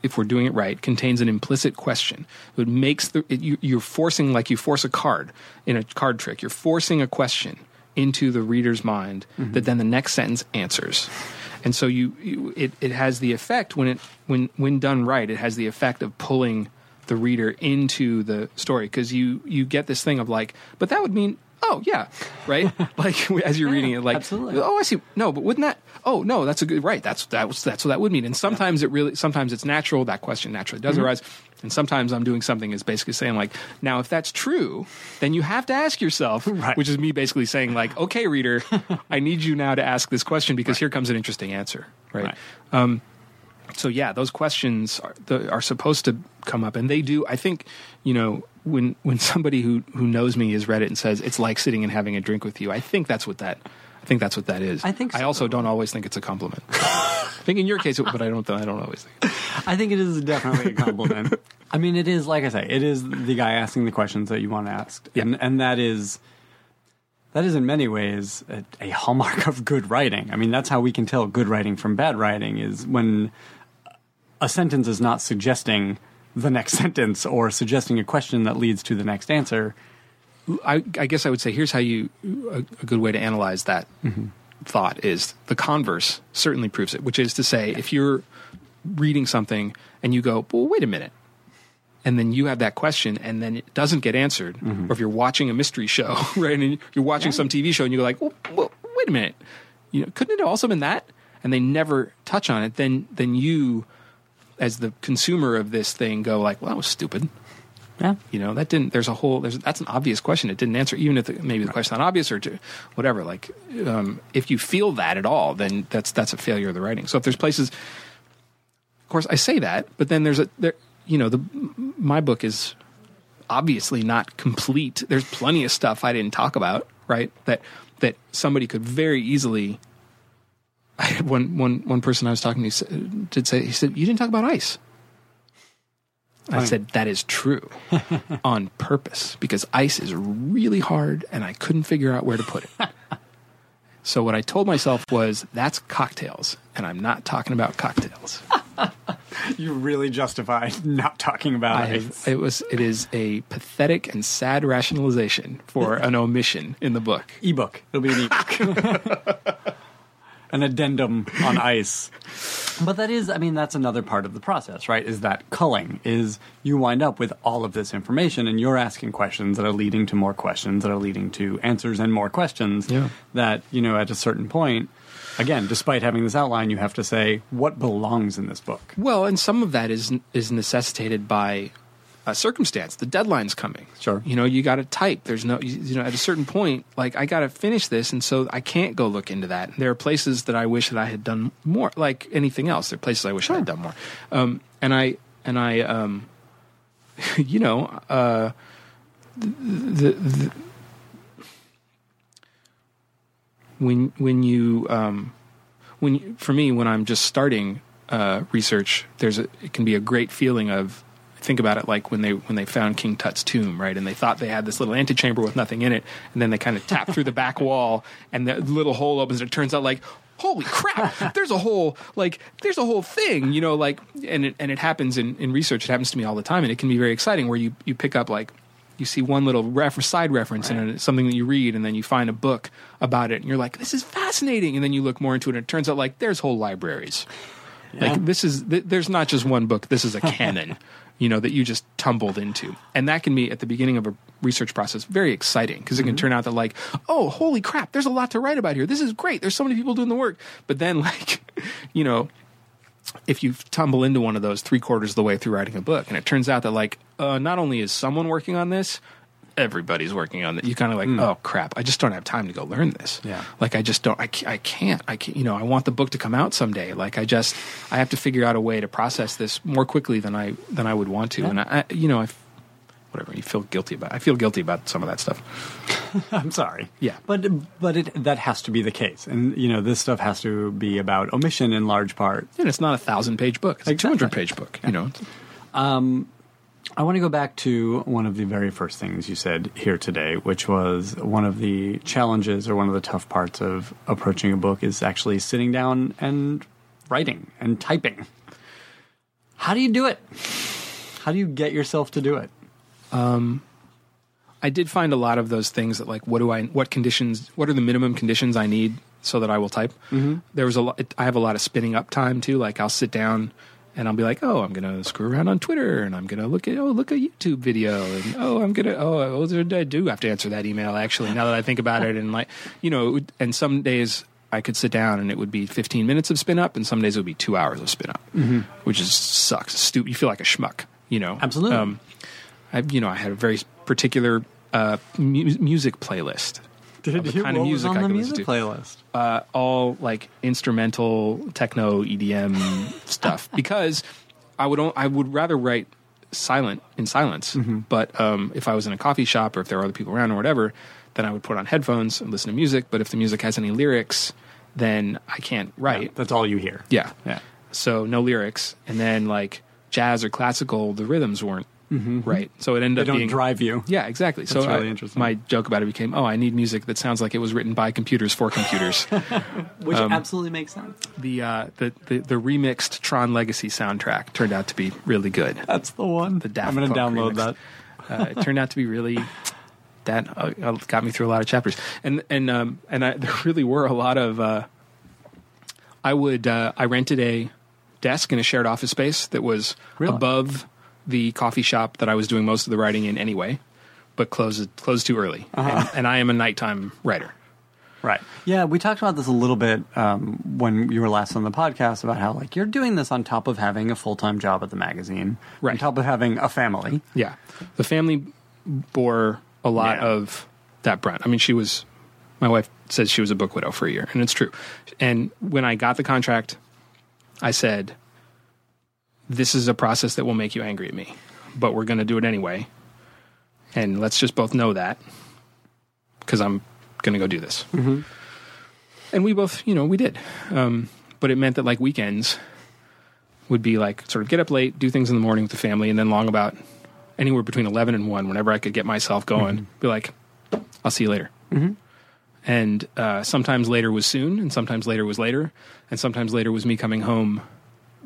if we're doing it right, contains an implicit question. It makes the it, you, you're forcing like you force a card in a card trick. You're forcing a question into the reader's mind mm-hmm. that then the next sentence answers. And so you, you it, it has the effect when it when when done right, it has the effect of pulling the reader into the story because you you get this thing of like, but that would mean oh yeah, right? like as you're reading it, like absolutely. oh I see. No, but wouldn't that? Oh no, that's a good right. That's that was that's what that would mean. And sometimes it really sometimes it's natural. That question naturally does mm-hmm. arise. And sometimes I'm doing something is basically saying like, now if that's true, then you have to ask yourself, Right. which is me basically saying like, okay, reader, I need you now to ask this question because here comes an interesting answer, right? Right. Um, so yeah, those questions are, the, are supposed to come up, and they do. I think you know when when somebody who who knows me has read it and says it's like sitting and having a drink with you. I think that's what that. I think that's what that is. I think I also don't always think it's a compliment. I think in your case, but I don't. I don't always think. I think it is definitely a compliment. I mean, it is like I say, it is the guy asking the questions that you want asked, Yeah. and and that is that is in many ways a, a hallmark of good writing. I mean, that's how we can tell good writing from bad writing is when a sentence is not suggesting the next sentence or suggesting a question that leads to the next answer. I, I guess I would say here's how you a, a good way to analyze that mm-hmm. thought is the converse certainly proves it, which is to say if you're reading something and you go, well, wait a minute. And then you have that question, and then it doesn't get answered. Mm-hmm. Or if you're watching a mystery show, right, and you're watching some TV show, and you're like, well, well, wait a minute, you know, couldn't it have also been that? And they never touch on it. Then, then you, as the consumer of this thing, go like, well, that was stupid. Yeah. You know, that didn't. There's a whole. There's that's an obvious question. It didn't answer, even if the, maybe the question's not obvious or to, whatever. Like, um, if you feel that at all, then that's that's a failure of the writing. So if there's places, of course, I say that, but then there's a there. You know, the my book is obviously not complete. There's plenty of stuff I didn't talk about. Right. That that somebody could very easily. I one one one person I was talking to said, did say he said you didn't talk about ice. I said that is true on purpose because ice is really hard and I couldn't figure out where to put it. so what I told myself was that's cocktails and I'm not talking about cocktails. You really justified not talking about I have, it was it is a pathetic and sad rationalization for an omission in the book. ebook. It'll be an ebook. An addendum on ice. But that is, I mean, that's another part of the process, right? Is that culling? Is you wind up with all of this information and you're asking questions that are leading to more questions that are leading to answers and more questions. Yeah. That, you know, at a certain point, again, despite having this outline, you have to say what belongs in this book. Well, and some of that is is necessitated by a circumstance. The deadline's coming. Sure. You know, you got to type. There's no, you, you know, at a certain point, like I got to finish this, and so I can't go look into that. There are places that I wish that I had done more. Like anything else, there are places I wish I had done more. Um, and I and I, um, you know, uh, the, the when when you um, when you, for me when I'm just starting uh, research, there's a it can be a great feeling of think about it like when they when they found King Tut's tomb, right? And they thought they had this little antechamber with nothing in it, and then they kind of tap through the back wall, and the little hole opens, and it turns out like. Holy crap! There's a whole like there's a whole thing, you know, like and it, and it happens in, in research. It happens to me all the time, and it can be very exciting. Where you, you pick up like you see one little refer- side reference and it's something that you read, and then you find a book about it, and you're like, "This is fascinating." And then you look more into it, and it turns out like there's whole libraries. Like this is th- there's not just one book. This is a canon, you know, that you just tumbled into, and that can be at the beginning of a research process very exciting because it can turn out that like, oh, holy crap, there's a lot to write about here. This is great. There's so many people doing the work, but then like, you know, if you tumble into one of those three quarters of the way through writing a book, and it turns out that like, uh, not only is someone working on this, everybody's working on it. You kind of like, hmm. oh crap, I just don't have time to go learn this. Yeah. Like I just don't, I, I can't, I can't, you know, I want the book to come out someday. Like I just, I have to figure out a way to process this more quickly than I, than I would want to. And I, I, you know, I, whatever, you feel guilty about, I feel guilty about some of that stuff. I'm sorry. Yeah. But but it that has to be the case. And you know, this stuff has to be about omission in large part. And it's not a thousand page book. It's a Exactly. 200 page book, you know. Um, I want to go back to one of the very first things you said here today, which was one of the challenges or one of the tough parts of approaching a book is actually sitting down and writing and typing. How do you do it? How do you get yourself to do it? I did find a lot of those things that like what do I what conditions what are the minimum conditions I need so that I will type. Mm-hmm. There was a lot. I have a lot of spinning up time too. Like I'll sit down and I'll be like, oh, I'm gonna screw around on Twitter and I'm gonna look at oh look a YouTube video and oh I'm gonna oh oh, I do have to answer that email actually now that I think about it and like you know and some days. I could sit down and it would be 15 minutes of spin up, and some days it would be two hours of spin up, which is sucks. Stupid. You feel like a schmuck, you know. Absolutely. Um, I, you know, I had a very particular uh, mu- music playlist. Did the kind of music was I on the music to. playlist? Uh, all like instrumental techno EDM stuff because I would o- I would rather write silent in silence. But um, if I was in a coffee shop or if there were other people around or whatever, then I would put on headphones and listen to music. But if the music has any lyrics, then I can't write. That's all you hear. Yeah. Yeah. So no lyrics, and then like jazz or classical, the rhythms weren't right. So it ended They up don't being drive you. yeah, exactly. so really I- interesting. My joke about it became, "Oh, I need music that sounds like it was written by computers for computers." Which Um, absolutely makes sense. the, uh, the the the remixed Tron Legacy soundtrack turned out to be really good. That's the one. The Daft I'm going to download remix. that. Uh, it turned out to be really that uh, uh, got me through a lot of chapters, and and um, and I, there really were a lot of. Uh, I would uh, I rented a desk in a shared office space that was Really? above the coffee shop that I was doing most of the writing in anyway, but closed closed too early, and, and I am a nighttime writer. Right. Yeah, we talked about this a little bit um, when you were last on the podcast about how like you're doing this on top of having a full time job at the magazine, on top of having a family. Yeah, the family bore a lot Yeah. of that brunt. I mean, she was. My wife says she was a book widow for a year, and it's true. And when I got the contract, I said, "This is a process that will make you angry at me, but we're going to do it anyway, and let's just both know that because I'm going to go do this." And we both, you know, we did. Um, but it meant that like weekends would be like sort of get up late, do things in the morning with the family, and then long about anywhere between 11 and 1 whenever i could get myself going be like i'll see you later. And uh, sometimes later was soon and sometimes later was later and sometimes later was me coming home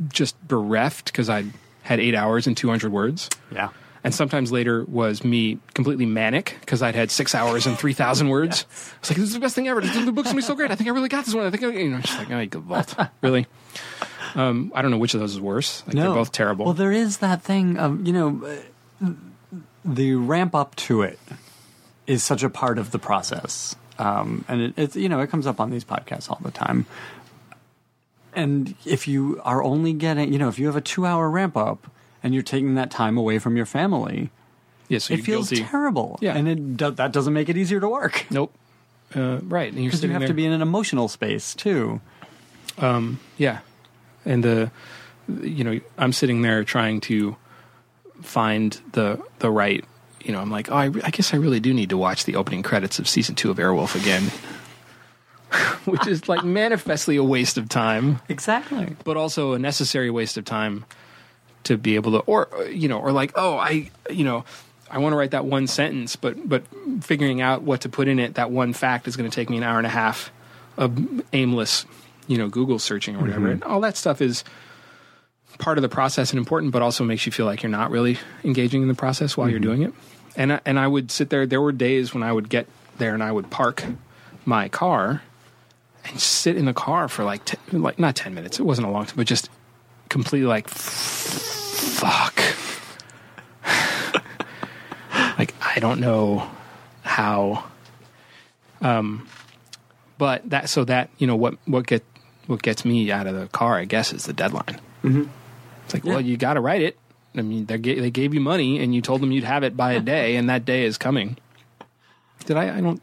just bereft because i had eight hours and 200 words Yeah. And sometimes later was me completely manic because I'd had six hours and 3,000 words. I was like, this is the best thing ever. The book's going to be so great. I think I really got this one. I think I, you know, just like, oh, you vault. really? Um, I don't know which of those is worse. Like, They're both terrible. Well, there is that thing of, you know, uh, the ramp up to it is such a part of the process. Um, and it, it's, you know, it comes up on these podcasts all the time. And if you are only getting, you know, if you have a two hour ramp up and you're taking that time away from your family, yeah, so it feels guilty. terrible. Yeah. And it do, that doesn't make it easier to work. Nope. Uh, right. And you're you have there. to be in an emotional space too. Yeah, and the you know I'm sitting there trying to find the the right. You know, I'm like, oh, I, I guess I really do need to watch the opening credits of season two of Airwolf again, which is like manifestly a waste of time, Exactly. but also a necessary waste of time to be able to, or you know, or like, oh, I, you know. I want to write that one sentence, but but figuring out what to put in it, that one fact is going to take me an hour and a half of aimless, you know, Google searching or whatever. Mm-hmm. And all that stuff is part of the process and important, but also makes you feel like you're not really engaging in the process while you're mm-hmm. doing it. And I, and I would sit there. There were days when I would get there and I would park my car and sit in the car for like t- like not ten minutes. It wasn't a long time, but just completely like fuck. like I don't know how. Um, but that so that you know what what get what gets me out of the car, I guess, is the deadline. Mm-hmm. It's like, well, you got to write it. I mean, they ga- they gave you money, and you told them you'd have it by a day, and that day is coming. Did I? I don't.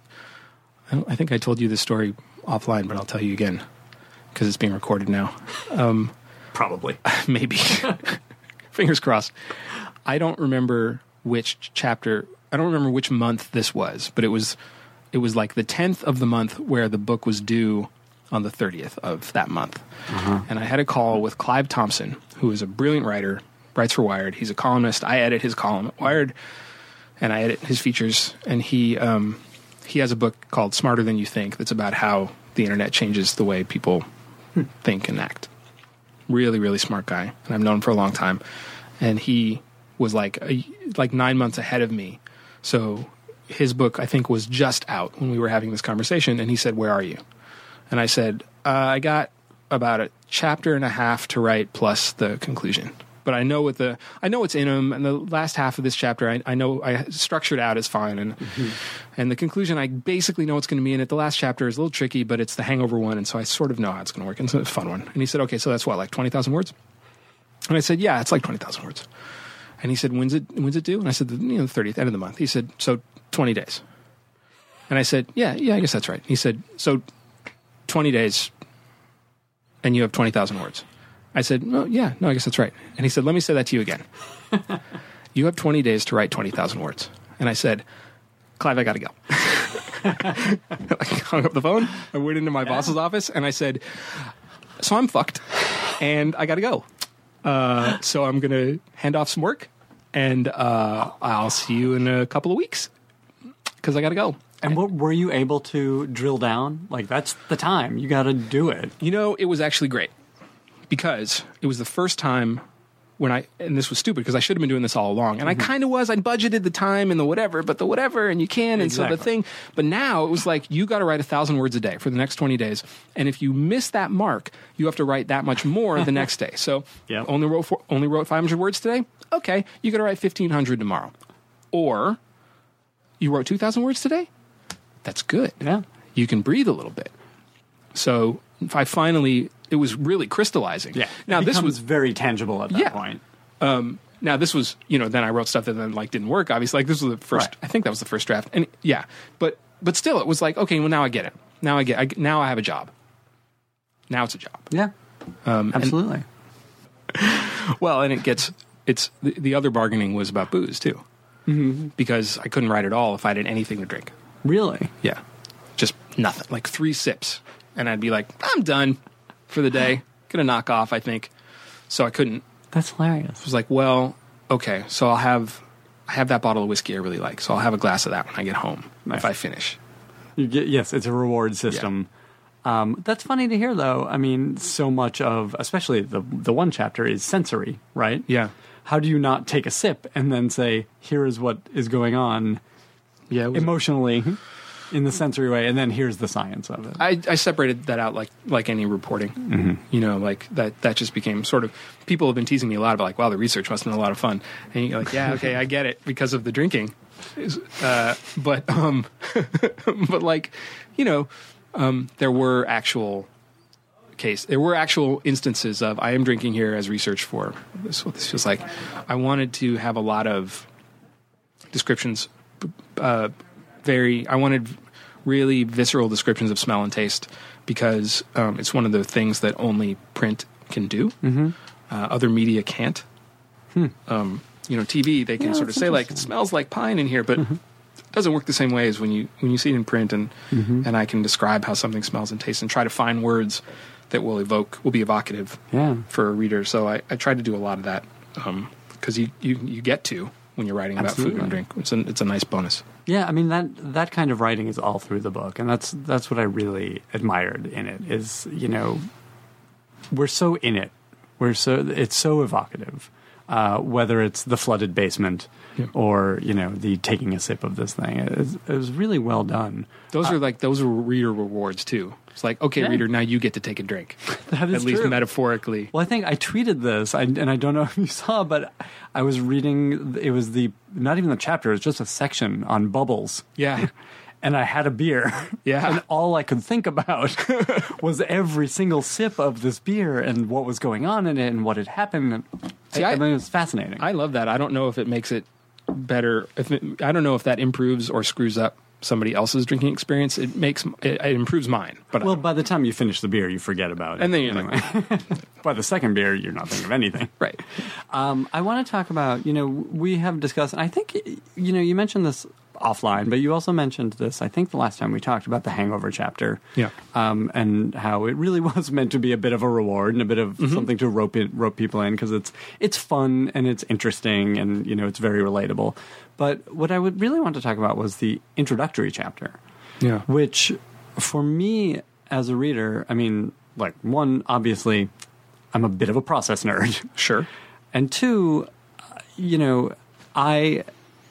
I, don't, I think I told you this story offline, but I'll tell you again because it's being recorded now. Probably. Maybe. Fingers crossed. I don't remember which chapter. I don't remember which month this was, but it was it was like the 10th of the month where the book was due on the 30th of that month. And I had a call with Clive Thompson, who is a brilliant writer, writes for Wired. He's a columnist. I edit his column at Wired and I edit his features and he um, he has a book called Smarter Than You Think that's about how the internet changes the way people think and act. Really really smart guy and i've known him for a long time. And he was like a, like nine months ahead of me. So his book i think was just out when we were having this conversation and he said where are you? And i said uh, i got about a chapter and a half to write plus the conclusion but i know what the i know what's in them and the last half of this chapter i, I know i structured out is fine and mm-hmm. and the conclusion i basically know what's going to be in it the last chapter is a little tricky but it's the hangover one and so i sort of know how it's going to work and it's a fun one and he said okay so that's what like 20000 words and I said, "Yeah, it's like twenty thousand words." And he said, "When's it? When's it due?" And I said, "You know, the thirtieth, end of the month." He said, "So twenty days." And I said, "Yeah, yeah, I guess that's right." He said, "So twenty days, and you have twenty thousand words." I said, "No, yeah, no, I guess that's right." And he said, "Let me say that to you again. you have twenty days to write twenty thousand words." And I said, "Clive, I got to go." I hung up the phone. I went into my boss's office and I said, "So I'm fucked, and I got to go." Uh, so I'm going to hand off some work and uh, I'll see you in a couple of weeks because I got to go. And what, were you able to drill down? Like, that's the time. You got to do it. You know, it was actually great because it was the first time when I, and this was stupid because I should have been doing this all along. And I mm-hmm. kind of was. I budgeted the time and the whatever, but the whatever, and you can. And so the thing, but now it was like, you got to write a thousand words a day for the next 20 days. And if you miss that mark, you have to write that much more the next day. So Yep. only wrote, four, only wrote 500 words today. Okay. You got to write 1500 tomorrow. Or you wrote 2000 words today. That's good Yeah. you can breathe a little bit. So if I finally, it was really crystallizing. Yeah. Now it this was very tangible at that Yeah. point. now this was you know then I wrote stuff that then like didn't work. Obviously, like this was the first. Right. I think that was the first draft. And yeah, but but still, it was like okay, well now I get it. Now I get. I, now I have a job. Now it's a job. Yeah. Um, and- Absolutely. well, and it gets it's the, the other bargaining was about booze too, mm-hmm. because I couldn't write at all if I had anything to drink. really? Yeah. Just nothing. Like three sips. And I'd be like, I'm done for the day. Gonna knock off, I think. So I couldn't. That's hilarious. I was like, well, okay, so I'll have I have that bottle of whiskey I really like, so I'll have a glass of that when I get home Nice. if I finish. You get, yes, it's a reward system. Um, that's funny to hear, though. I mean, so much of, especially the the one chapter, is sensory, right? Yeah. how do you not take a sip and then say, here is what is going on Yeah, it was- emotionally in the sensory way, and then here's the science of it. I, I separated that out like like any reporting. Mm-hmm. You know, like that that just became sort of people have been teasing me a lot about like, wow, the research must have been a lot of fun. And you're like, yeah, okay, I get it because of the drinking. Uh, but um, but like, you know, um, there were actual case. There were actual instances of I am drinking here as research for this. is What this feels like. I wanted to have a lot of descriptions. Uh, very. I wanted really visceral descriptions of smell and taste because um, it's one of the things that only print can do. Mm-hmm. Uh, other media can't. Um, you know, TV they can Yeah, sort of say like it smells like pine in here, but it doesn't work the same way as when you when you see it in print and and I can describe how something smells and tastes and try to find words that will evoke will be evocative yeah. for a reader. So I, I tried to do a lot of that because you, you you get to when you're writing about food and drink. It's a it's a nice bonus. Yeah, I mean that that kind of writing is all through the book, and that's that's what I really admired in it. Is you know, we're so in it, we're so it's so evocative. Uh, whether it's the flooded basement Yeah. or you know the taking a sip of this thing, it, was- it was really well done. Those are like those are reader rewards too. It's like okay, Yeah. reader, now you get to take a drink. That is At least true. metaphorically. Well, I think I tweeted this, I, and I don't know if you saw, but I was reading. It was the not even the chapter; it was just a section on bubbles. Yeah. and I had a beer. Yeah. And all I could think about was every single sip of this beer and what was going on in it and what had happened. And See, I, I mean, it was fascinating. I love that. I don't know if it makes it better. If it, I don't know if that improves or screws up somebody else's drinking experience. It makes it, it improves mine. But well, by the time you finish the beer, you forget about it. And then you're like- by the second beer, you're not thinking of anything. right. Um, I want to talk about, you know, we have discussed, and I think, you know, you mentioned this offline, but you also mentioned this, I think, the last time we talked about the Hangover chapter. Yeah. Um, and how it really was meant to be a bit of a reward and a bit of Mm-hmm. something to rope it, rope people in because it's it's fun and it's interesting and you know it's very relatable. But what I would really want to talk about was the introductory chapter Yeah. which for me as a reader, I mean, like one, obviously, I'm a bit of a process nerd, Sure. and two, uh, you know, I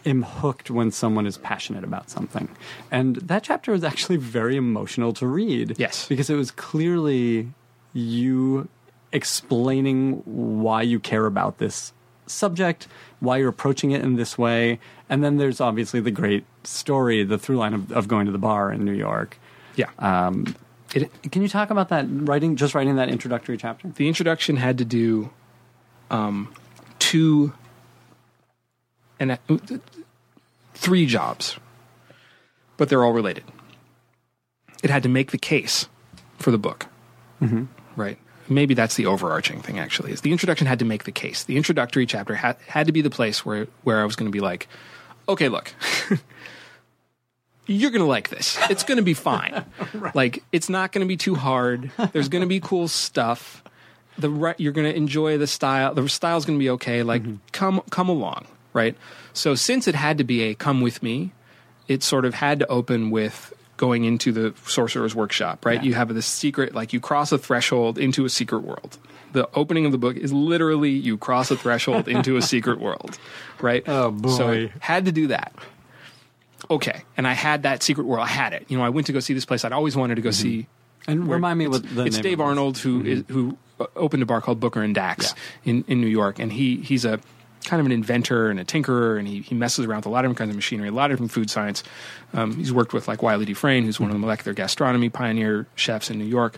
am hooked when someone is passionate about something, and that chapter was actually very emotional to read. Yes. because it was clearly you explaining why you care about this subject, why you're approaching it in this way, and then there's obviously the great story, the through line of, of going to the bar in New York. Yeah. Um, it, can you talk about that writing, just writing that introductory chapter? the introduction had to do um, two and uh, three jobs, but they're all related. It had to make the case for the book, mm-hmm. right? Maybe that's the overarching thing. Actually, is the introduction had to make the case. The introductory chapter had had to be the place where where I was going to be like, okay, look. You're going to like this. It's going to be fine. Like, it's not going to be too hard. There's going to be cool stuff the re- you're going to enjoy the style. The style's going to be okay. Like come come along, right? So since it had to be a come with me, it sort of had to open with going into the sorcerer's workshop, right? Yeah. You have this secret, like you cross a threshold into a secret world. The opening of the book is literally you cross a threshold into a secret world, right? Oh, boy. So it had to do that. Okay, and I had that secret world. I had it. You know, I went to go see this place I'd always wanted to go see. And remind me what the it's name Dave Arnold who is, who uh, opened a bar called Booker and Dax Yeah. in, in New York, and he he's a kind of an inventor and a tinkerer, and he, he messes around with a lot of different kinds of machinery, a lot of different food science. Um, he's worked with like Wylie Dufresne, who's one of the molecular gastronomy pioneer chefs in New York.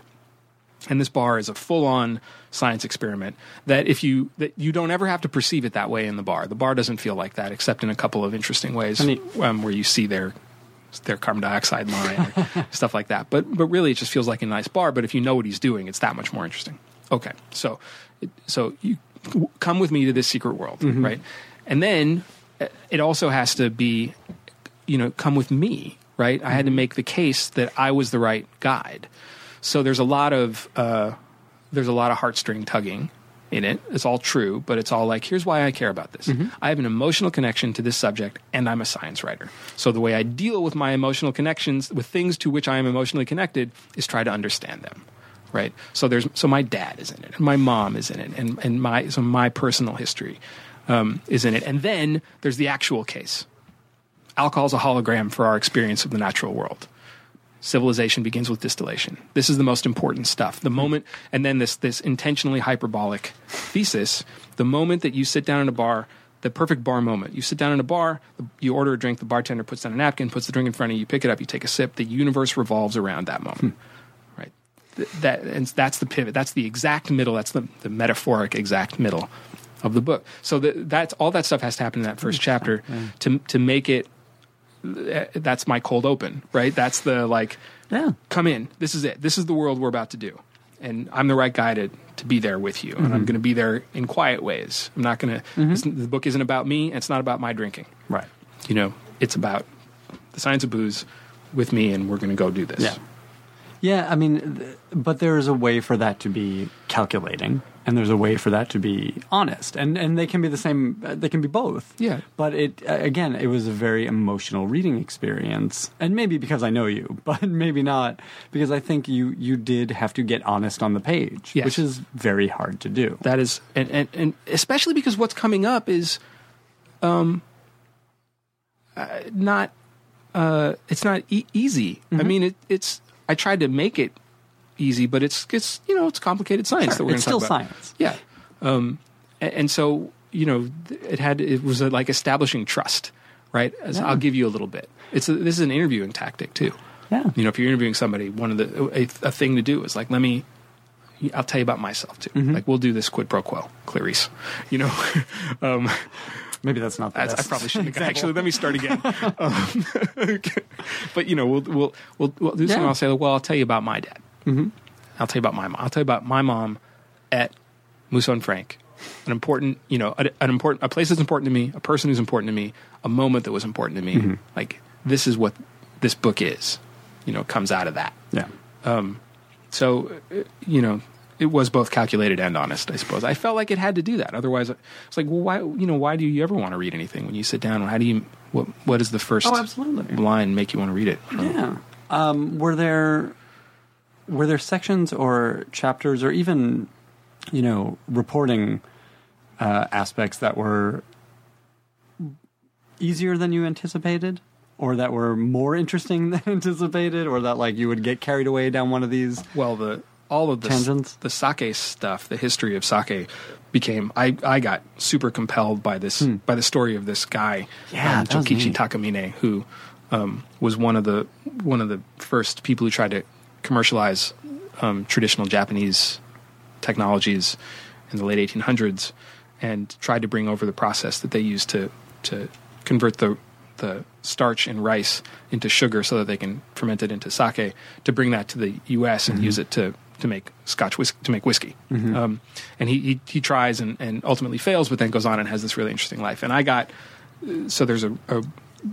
And this bar is a full-on science experiment that if you that you don't ever have to perceive it that way in the bar. The bar doesn't feel like that, except in a couple of interesting ways, And he- um, where you see their their carbon dioxide line, or stuff like that. But but really, it just feels like a nice bar. But if you know what he's doing, it's that much more interesting. Okay, so so you come with me to this secret world, right? And then uh, it also has to be, you know, come with me, right? I had to make the case that I was the right guide. So there's a lot of uh, there's a lot of heartstring tugging in it. It's all true, but it's all like, here's why I care about this. I have an emotional connection to this subject, and I'm a science writer. So the way I deal with my emotional connections with things to which I am emotionally connected is try to understand them. Right. So there's so my dad is in it, and my mom is in it, and and my so my personal history. um, is in it. And then there's the actual case. Alcohol is a hologram for our experience of the natural world. Civilization begins with distillation. This is the most important stuff. The moment, and then this this intentionally hyperbolic thesis. The moment that you sit down in a bar, the perfect bar moment. You sit down in a bar, you order a drink, the bartender puts down a napkin, puts the drink in front of you, you pick it up, you take a sip. The universe revolves around that moment, right? Th- That and that's the pivot. That's the exact middle. That's the, the metaphoric exact middle of the book. So that that's all that stuff has to happen in that first chapter to to make it. That's my cold open, right? That's the like Yeah. come in. This is it. This is the world we're about to do. And I'm the right guy to, to be there with you. And I'm mm-hmm. going to be there in quiet ways. I'm not going mm-hmm. to, the book isn't about me. And it's not about my drinking. Right. You know, it's about the science of booze with me, and we're going to go do this. Yeah. Yeah, I mean, th- but there is a way for that to be calculating, and there's a way for that to be honest, and and they can be the same. uh, They can be both. Yeah. But it uh, again, it was a very emotional reading experience, and maybe because I know you, but maybe not because I think you you did have to get honest on the page, Yes. which is very hard to do. That is, and, and, and especially because what's coming up is, um, uh, not, uh, it's not e- easy. I Mm-hmm. mean, it, it's. I tried to make it easy, but it's it's you know it's complicated science that we're it's still science. Yeah, um, and, and so you know it had it was uh like establishing trust, right? As Yeah. I'll give you a little bit. It's a, this is an interviewing tactic too. Yeah. You know, if you're interviewing somebody, one of the a, a thing to do is like, let me. I'll tell you about myself too. Mm-hmm. Like we'll do this quid pro quo, Clarice. You know, um, Maybe that's not the that's, I probably shouldn't. Actually, let me start again. um, but you know, we'll we'll we'll, we'll do something. I'll say, well, I'll tell you about my dad. Mm-hmm. I'll tell you about my mom. I'll tell you about my mom at Musso and Frank. An important, you know, a, an important a place that's important to me, a person who's important to me, a moment that was important to me. Mm-hmm. Like this is what this book is. You know, comes out of that. Yeah. Um, So, uh, you know, it was both calculated and honest, I suppose. I felt like it had to do that. Otherwise, it's like, well, why, you know, why do you ever want to read anything when you sit down? How do you, what, what is the first Oh, absolutely. line make you want to read it? Yeah. Um, were there were there sections or chapters or even you know reporting uh, aspects that were easier than you anticipated, or that were more interesting than anticipated, or that like you would get carried away down one of these? Well, the all of the Tangents? the sake stuff, the history of sake became. I I got super compelled by this by the story of this guy, Hmm. Yeah, um, Jokichi. Takamine, who um, was one of the one of the first people who tried to commercialize um, traditional Japanese technologies in the late 1800s, and tried to bring over the process that they used to to convert the the starch in rice into sugar so that they can ferment it into sake to bring that to the U.S. and use it to to make Scotch whis- to make whiskey. Um, and he, he he tries and, and ultimately fails, but then goes on and has this really interesting life. And I got so there's a, a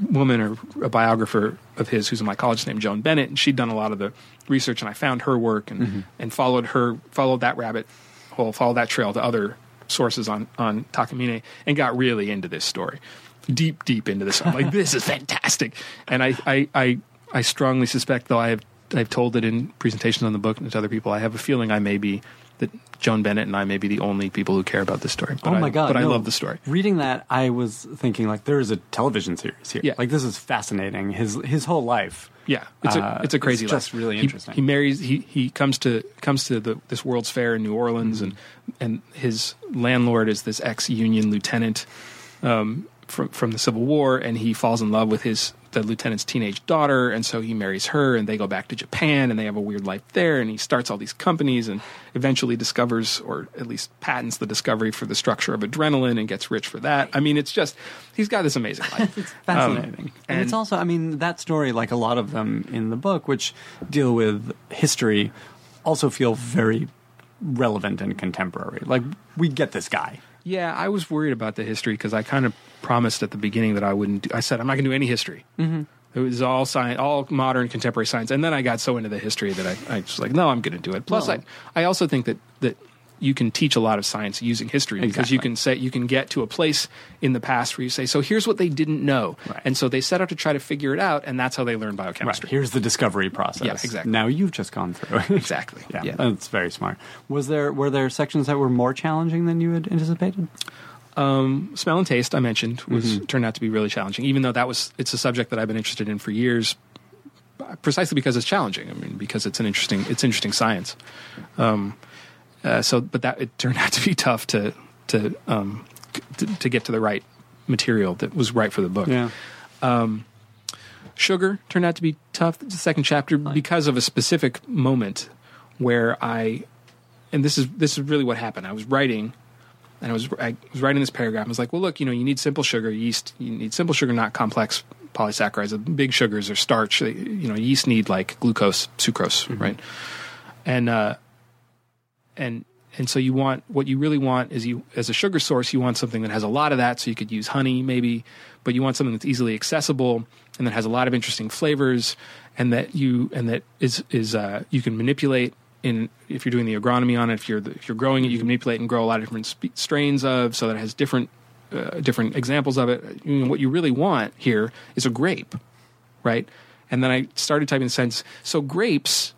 woman or a biographer of his who's a mycologist named Joan Bennett, and she'd done a lot of the research, and I found her work and and followed her followed that rabbit hole, followed that trail to other sources on on Takamine, and got really into this story, deep deep into this. I'm like, this is fantastic, and I I I, I strongly suspect, though I have I've told it in presentations on the book and to other people, I have a feeling I may be that Joan Bennett and I may be the only people who care about this story. But oh I- my god! But I love the story. Reading that, I was thinking like there is a television series here. Yeah. Like this is fascinating. His his whole life. Yeah, it's a Uh, it's a crazy it's just life. really interesting. He, marries. He he comes to comes to the this World's Fair in New Orleans, and and his landlord is this ex Union lieutenant um, from from the Civil War, and he falls in love with his the lieutenant's teenage daughter, and so he marries her, and they go back to Japan, and they have a weird life there, and he starts all these companies, and eventually discovers, or at least patents the discovery for the structure of adrenaline, and gets rich for that. I mean, it's just he's got this amazing life. it's fascinating. Um, and, it's also, I mean, that story, like a lot of them in the book, which deal with history, also feel very relevant and contemporary. Like we get this guy. Yeah, I was worried about the history because I kind of promised at the beginning that I wouldn't. Do, I said I'm not going to do any history. Mm-hmm. It was all science, all modern contemporary science, and then I got so into the history that I, I was like, no, I'm going to do it. Plus, Well- I, I also think that that you can teach a lot of science using history because you can say you can get to a place in the past where you say, so here's what they didn't know, Right. and so they set out to try to figure it out, and that's how they learn biochemistry. Here's the discovery process. Yeah, exactly. Now you've just gone through. Exactly. yeah, Yeah. that's very smart. Was there were there sections that were more challenging than you had anticipated? Um, smell and taste I mentioned was turned out to be really challenging, even though that was it's a subject that I've been interested in for years, precisely because it's challenging. I mean, because it's an interesting it's interesting science. Um, uh, so, but that it turned out to be tough to to um, to, to get to the right material that was right for the book. Yeah. Sugar turned out to be tough. The second chapter because of a specific moment where I, and this is this is really what happened. I was writing, and I was I was writing this paragraph. I was like, well, look, you know, you need simple sugar, yeast. You need simple sugar, not complex polysaccharides. Big sugars are starch. They- You know, yeast need like glucose, sucrose, right? And uh, and and so you want what you really want is you as a sugar source you want something that has a lot of that. So you could use honey maybe but you want something that's easily accessible and that has a lot of interesting flavors and that you and that is is uh, you can manipulate in if you're doing the agronomy on it if you're the, if you're growing it you can manipulate and grow a lot of different strains of so that it has different uh, different examples of it. You know, what you really want here is a grape right? And then I started typing the sentence so grapes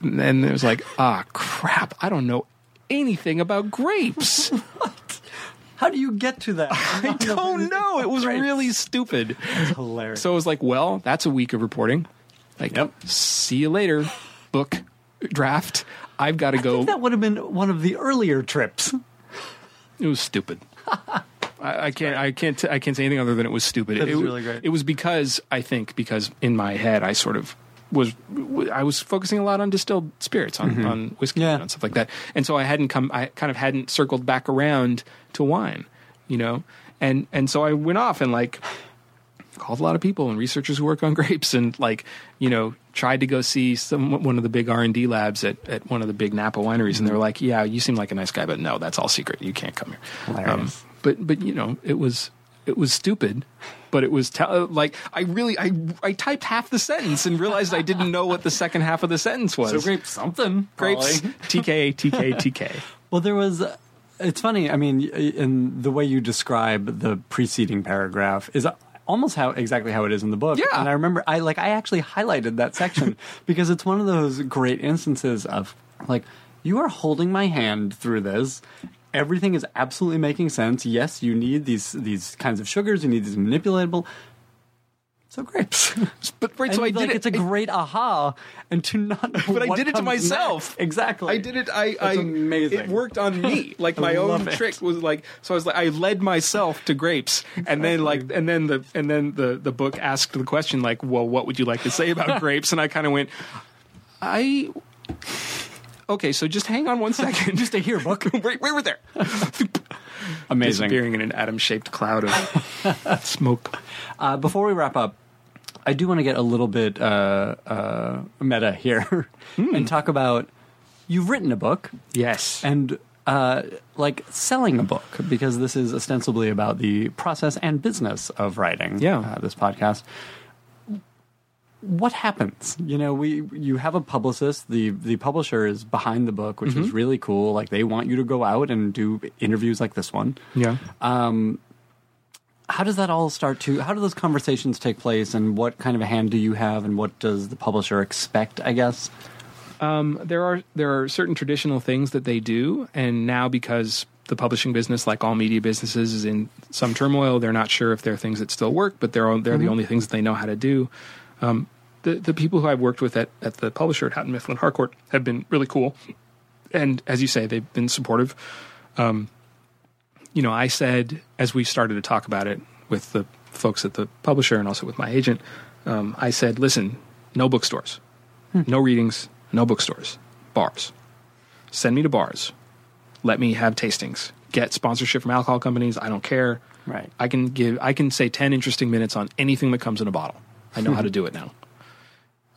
and it was like, ah, crap, I don't know anything about grapes. How do you get to that? I don't know. It was really stupid. hilarious. So it was like, well, that's a week of reporting. Like, Yep. see you later, book draft. I've got to go. that would have been one of the earlier trips. It was stupid. I, I can't. I can't. I can't say anything other than it was stupid. That it, is really great. It was because I think because in my head I sort of was I was focusing a lot on distilled spirits on on whiskey Mm-hmm. Yeah. and stuff like that, and so I hadn't come. I kind of hadn't circled back around to wine, you know, and and so I went off and like called a lot of people and researchers who work on grapes and like you know tried to go see some one of the big r&d labs at, at one of the big napa wineries and they were like yeah you seem like a nice guy but no that's all secret you can't come here Um, but but you know it was it was stupid but it was te- like i really i i typed half the sentence and realized i didn't know what the second half of the sentence was So grape something. grapes probably. tk tk tk Well, there was. It's funny. I mean, in the way you describe the preceding paragraph is almost how exactly how it is in the book. Yeah. And I remember, I like, I actually highlighted that section because it's one of those great instances of like, you are holding my hand through this. Everything is absolutely making sense. Yes, you need these these kinds of sugars. You need these manipulatable. So grapes. but right And so i like, did it It's a great aha, and to not. know but I did it to myself. next. Exactly. I did it. I. That's I amazing. It worked on me. Like my own it. trick was like. So I was like, I led myself to grapes, and then like, and then the and then the the book asked the question like, well, what would you like to say about grapes? And I kind of went, I. Okay, so just hang on one second. Just a here book. right, right, right there. Amazing. Disappearing in an atom-shaped cloud of smoke. Uh, before we wrap up, I do want to get a little bit uh, uh, meta here and talk about you've written a book Yes. and uh, like selling a book because this is ostensibly about the process and business of writing. Yeah. uh, this podcast. What happens? You know, we you have a publicist. the The publisher is behind the book, which is really cool. Like they want you to go out and do interviews like this one. yeah. Um, how does that all start to how do those conversations take place and what kind of a hand do you have and what does the publisher expect i guess Um, there are there are certain traditional things that they do, and now because the publishing business, like all media businesses, is in some turmoil, they're not sure if there are things that still work, but they're they're the only things that they know how to do. Um, the the people who I've worked with at, at the publisher at Houghton Mifflin Harcourt have been really cool, and as you say, they've been supportive. Um, you know, I said as we started to talk about it with the folks at the publisher and also with my agent, um, I said, listen, no bookstores, no readings, no bookstores, bars. Send me to bars. Let me have tastings. Get sponsorship from alcohol companies. I don't care. Right. I can give. I can say ten interesting minutes on anything that comes in a bottle. I know how to do it now.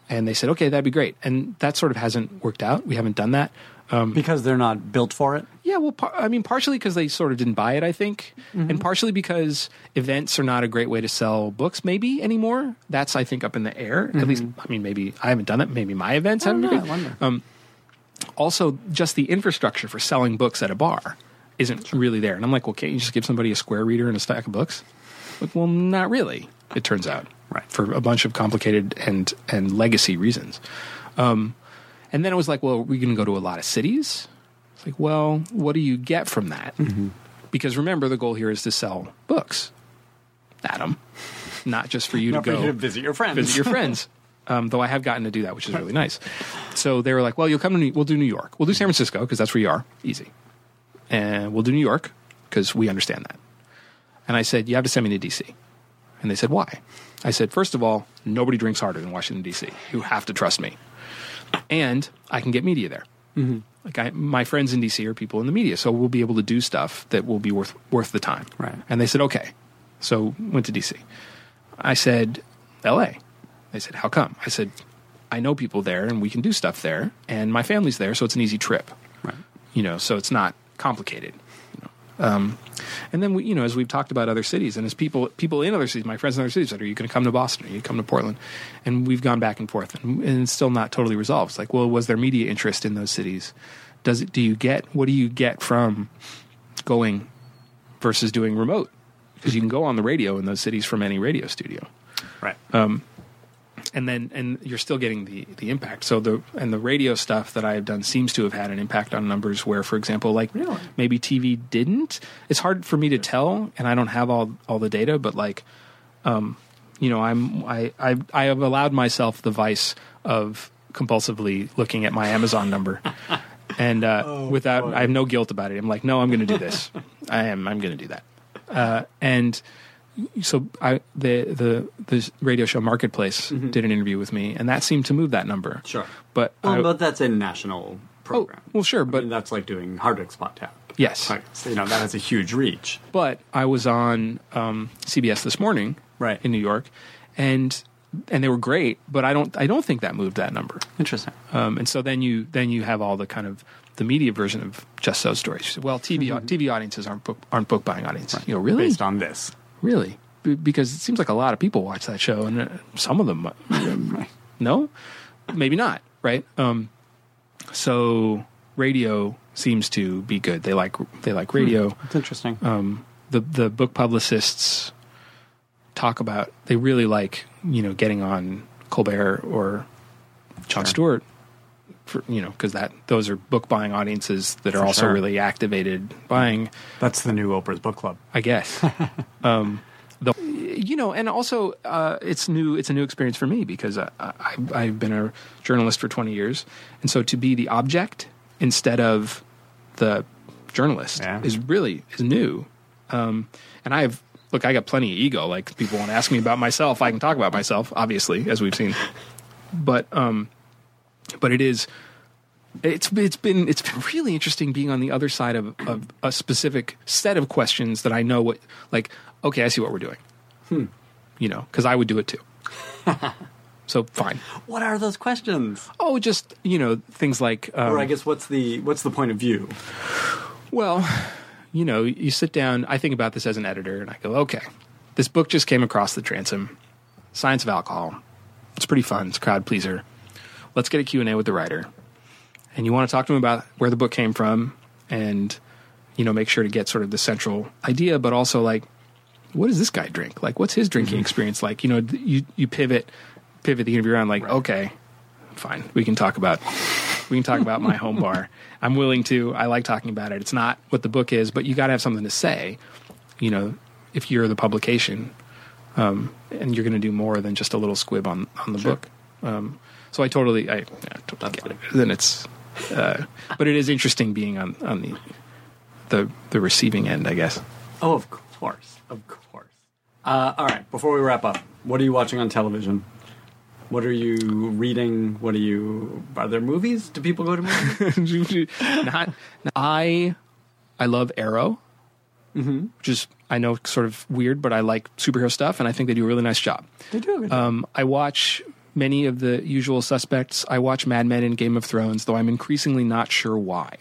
And they said, okay, that'd be great. And that sort of hasn't worked out. We haven't done that. Um, because they're not built for it Yeah, well, par- I mean, partially because they sort of didn't buy it, I think, mm-hmm. and partially because events are not a great way to sell books, maybe anymore. That's, I think, up in the air. At mm-hmm. least, I mean, maybe I haven't done that. Maybe my events haven't. know, been I wonder. Um, also, just the infrastructure for selling books at a bar isn't really there. And I'm like, well, can't you just give somebody a square reader and a stack of books? Like, well, not really. It turns out, Right. For a bunch of complicated and and legacy reasons. Um, and then it was like, well, are we going to go to a lot of cities? It's like, well, what do you get from that? Mm-hmm. Because remember, the goal here is to sell books, Adam, not just for you to go you to visit your friends. visit your friends. Um, though I have gotten to do that, which is really nice. So they were like, "Well, you'll come to New- we'll do New York. We'll do San Francisco because that's where you are, easy, and we'll do New York because we understand that." And I said, "You have to send me to DC." And they said, "Why?" I said, first of all, nobody drinks harder than Washington D.C. You have to trust me, and I can get media there. Mm-hmm. Like I, my friends in DC are people in the media, so we'll be able to do stuff that will be worth worth the time. Right. And they said, okay. So went to DC. I said, L.A. They said, how come? I said, I know people there, and we can do stuff there, and my family's there, so it's an easy trip. Right. You know, so it's not complicated. Um, and then we, you know, as we've talked about other cities, and as people people in other cities, my friends in other cities said, "Are you going to come to Boston? Are you come to Portland?" And we've gone back and forth, and, and it's still not totally resolved. It's like, well, was there media interest in those cities? Does it? Do you get what do you get from going versus doing remote? Because you can go on the radio in those cities from any radio studio Right. And then and you're still getting the the impact. So the and the radio stuff that I have done seems to have had an impact on numbers. Where, for example, like Really? maybe TV didn't. It's hard for me to tell, and I don't have all all the data. But like, um, you know, I'm I I I have allowed myself the vice of compulsively looking at my Amazon number. And uh, without, I have no guilt about it. I'm like, no, I'm going to do this. I am. I'm going to do that. Uh, and so I the the the radio show Marketplace did an interview with me, and that seemed to move that number. Sure. but Well, I- but that's a national program. oh well, sure, I but mean, that's like doing hard disk spot tap. yes, Like, you know, that has a huge reach. but I was on um, CBS this morning, Right. in New York, and and they were great, but I don't I don't think that moved that number. Interesting. Um, and so then you then you have all the kind of the media version of just those stories. Well, TV TV audiences aren't book aren't book buying audiences. Right. You know, really, Based on this. Really, B- because it seems like a lot of people watch that show, and uh, some of them, uh, no, maybe not, right? Um, so radio seems to be good. They like they like radio. It's interesting. Um, the the book publicists talk about they really like you know getting on Colbert or Jon Sure. Stewart, for, you know, because that those are book buying audiences that are For also sure. really activated buying. that's the new Oprah's book club. I guess. um, the, you know, and also uh, it's new. It's a new experience for me because I, I, I've been a journalist for twenty years, and so to be the object instead of the journalist Yeah. is really is new. Um, and I have look, I got plenty of ego. Like people want to ask me about myself, I can talk about myself, obviously, as we've seen. But um, but it is it's it's been it's been really interesting being on the other side of, of a specific set of questions that I know what like okay I see what we're doing, you know because I would do it too. so fine. What are those questions? Oh, just you know things like um, or I guess what's the what's the point of view? well, you know you sit down. I think about this as an editor, and I go, okay, this book just came across the transom, Science of Alcohol. It's pretty fun. It's a crowd pleaser. Let's get a Q and A with the writer. and you want to talk to them about where the book came from and you know make sure to get sort of the central idea but also like what does this guy drink? Like what's his drinking experience like? You know you you pivot pivot the interview around like okay fine we can talk about we can talk about my home bar. I'm willing to i like talking about it. It's not what the book is but you got to have something to say you know if you're the publication um, and you're going to do more than just a little squib on on the book. Um, so i totally i, I totally get it then it's uh, but it is interesting being on on the the the receiving end i guess Oh, of course, of course. Uh, all right, before we wrap up, what are you watching on television? What are you reading? What are you? Are there movies? Do people go to movies? not i i love arrow which is i know sort of weird but i like superhero stuff and i think they do a really nice job they do. a good job. um, i watch many of the usual suspects. I watch mad men and game of thrones though i'm increasingly not sure why.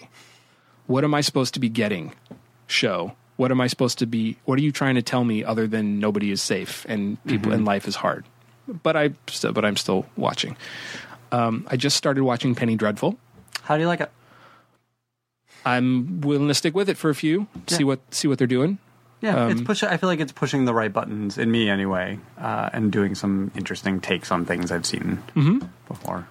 What am i supposed to be getting show? What am i supposed to be what are you trying to tell me other than nobody is safe and people and life is hard? But i still but i'm still watching. Um, i just started watching penny dreadful. How do you like it? I'm willing to stick with it for a few, see what see what they're doing. Yeah, it's Um, push. I feel like it's pushing the right buttons in me anyway, uh, and doing some interesting takes on things I've seen before.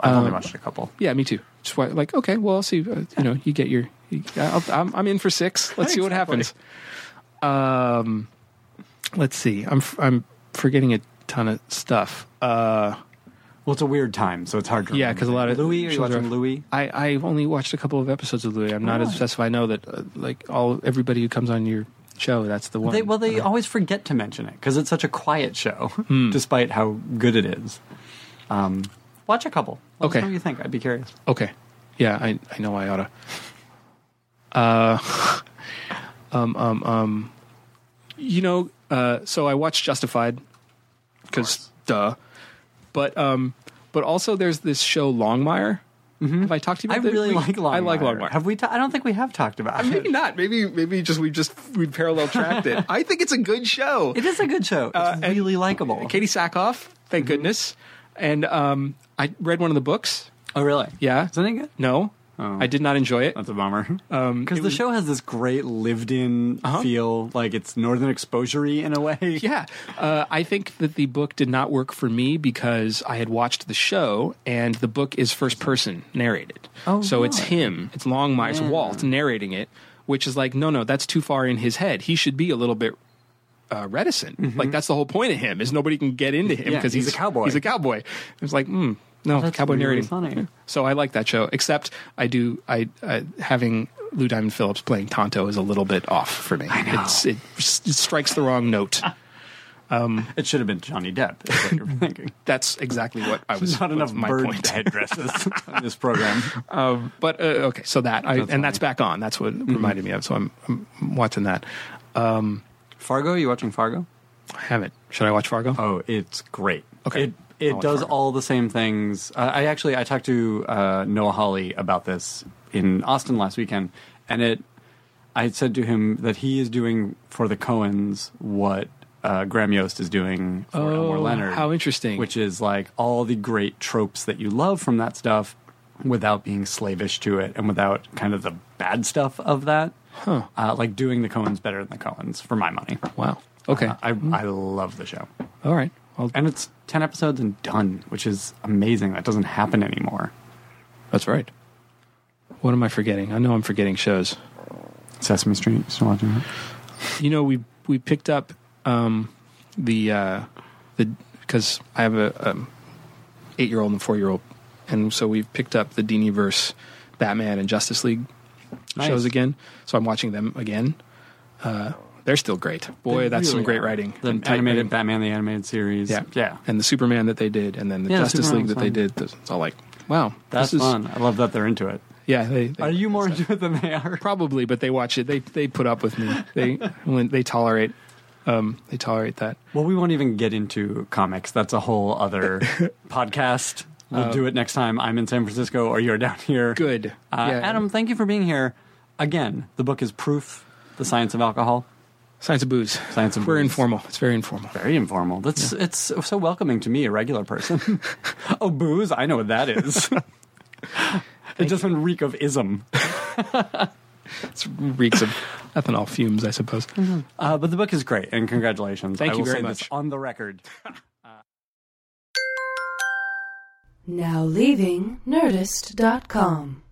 I've only Um, watched a couple. Yeah, me too. Just like okay, well, I'll see. Uh, you know, you get your. You, I'll, I'm, I'm in for six. Let's see what happens. Um, let's see. I'm f- I'm forgetting a ton of stuff. Uh, Well, it's a weird time, so it's hard to. Yeah, because a lot of. Louis. Are you watching Louis? I I've only watched a couple of episodes of Louis. I'm not as Oh. obsessive. I know that uh, like all everybody who comes on your show, that's the one. They, well, they always forget to mention it because it's such a quiet show, Hmm. despite how good it is. Um, watch a couple. Let us Okay. know what you think? I'd be curious. Okay. Yeah, I I know I oughta. Uh, um, um, um, you know, uh, so I watched Justified because duh, but um, but also there's this show Longmire. Have I talked to you I about that? really We- like Longmire. I like Longmire. Have we? Ta- I don't think we have talked about Maybe it. Maybe not. Maybe maybe just we just we parallel tracked it. I think it's a good show. It is a good show. It's Uh, really likable. Katee Sackhoff, thank goodness. And um, I read one of the books. oh, really? Yeah. Isn't it good? No, Oh. I did not enjoy it. That's a bummer. Um, Because it the was- show has this great lived-in Uh-huh. feel, like it's northern exposure in a way. Yeah, uh, I think that the book did not work for me because I had watched the show and the book is first person narrated. Oh, so it's him, it's Longmire's Yeah. Walt narrating it, which is like, no, no, that's too far in his head. He should be a little bit uh, reticent. Like that's the whole point of him is nobody can get into him Mm-hmm. Yeah, because he's a cowboy. He's a cowboy. It's like, mm, no, That's cowboy really narrating. funny. So I like that show. Except I do, I uh, having Lou Diamond Phillips playing Tonto is a little bit off for me. I know. It's, it, it strikes the wrong note. It should have been Johnny Depp. Is what you're thinking. That's exactly what I was. Not was enough my bird point. headdresses in this program. Um, but uh, okay, so that I, That's and that's back on. That's what reminded me of. So I'm, I'm watching that. Fargo, you watching Fargo? I haven't. Should I watch Fargo? Oh, it's great. Okay. It it does all the same things. Uh, I actually I talked to uh, Noah Hawley about this in Austin last weekend, and it. I said to him that he is doing for the Coens what uh, Graham Yost is doing for Elmore Leonard. Oh, how interesting. Which is like all the great tropes that you love from that stuff, without being slavish to it, and without kind of the bad stuff of that. Huh. Uh, like doing the Coens better than the Coens, for my money. Wow. Okay. Uh, I I love the show. all right. Well, And it's 10 episodes and done, which is amazing. That doesn't happen anymore. that's right. What am I forgetting? I know I'm forgetting shows. Sesame Street, you still watching that? You know, we we picked up um, the uh, the because I have a um, eight year old and four year old, and so we've picked up the Diniverse, Batman and Justice League Nice. shows again. So I'm watching them again. Uh, they're still great. Boy, They that's some great are. writing. The And animated. Batman, the animated series. Yeah, Yeah. and the Superman that they did, and then the Yeah, Justice Superman League that they did. It's all like, wow, That's this is, fun. I love that they're into it. Yeah, they, they Are you more into it than they are? probably, but they watch it. They they put up with me. They when they tolerate. Um, they tolerate that. Well, we won't even get into comics. That's a whole other podcast. We'll do it next time. I'm in San Francisco or you're down here. Good. Uh, Yeah. Adam, thank you for being here. Again, the book is Proof, The Science of Alcohol. Science of booze. Science of Booze. We're Booze. informal. It's very informal. Very informal. That's it's so welcoming to me, a regular person. oh, booze! I know what that is. it doesn't reek of ism. It reeks of ethanol fumes, I suppose. Uh, but the book is great, and congratulations. Thank I you will very say much. This on the record. Now leaving Nerdist.com.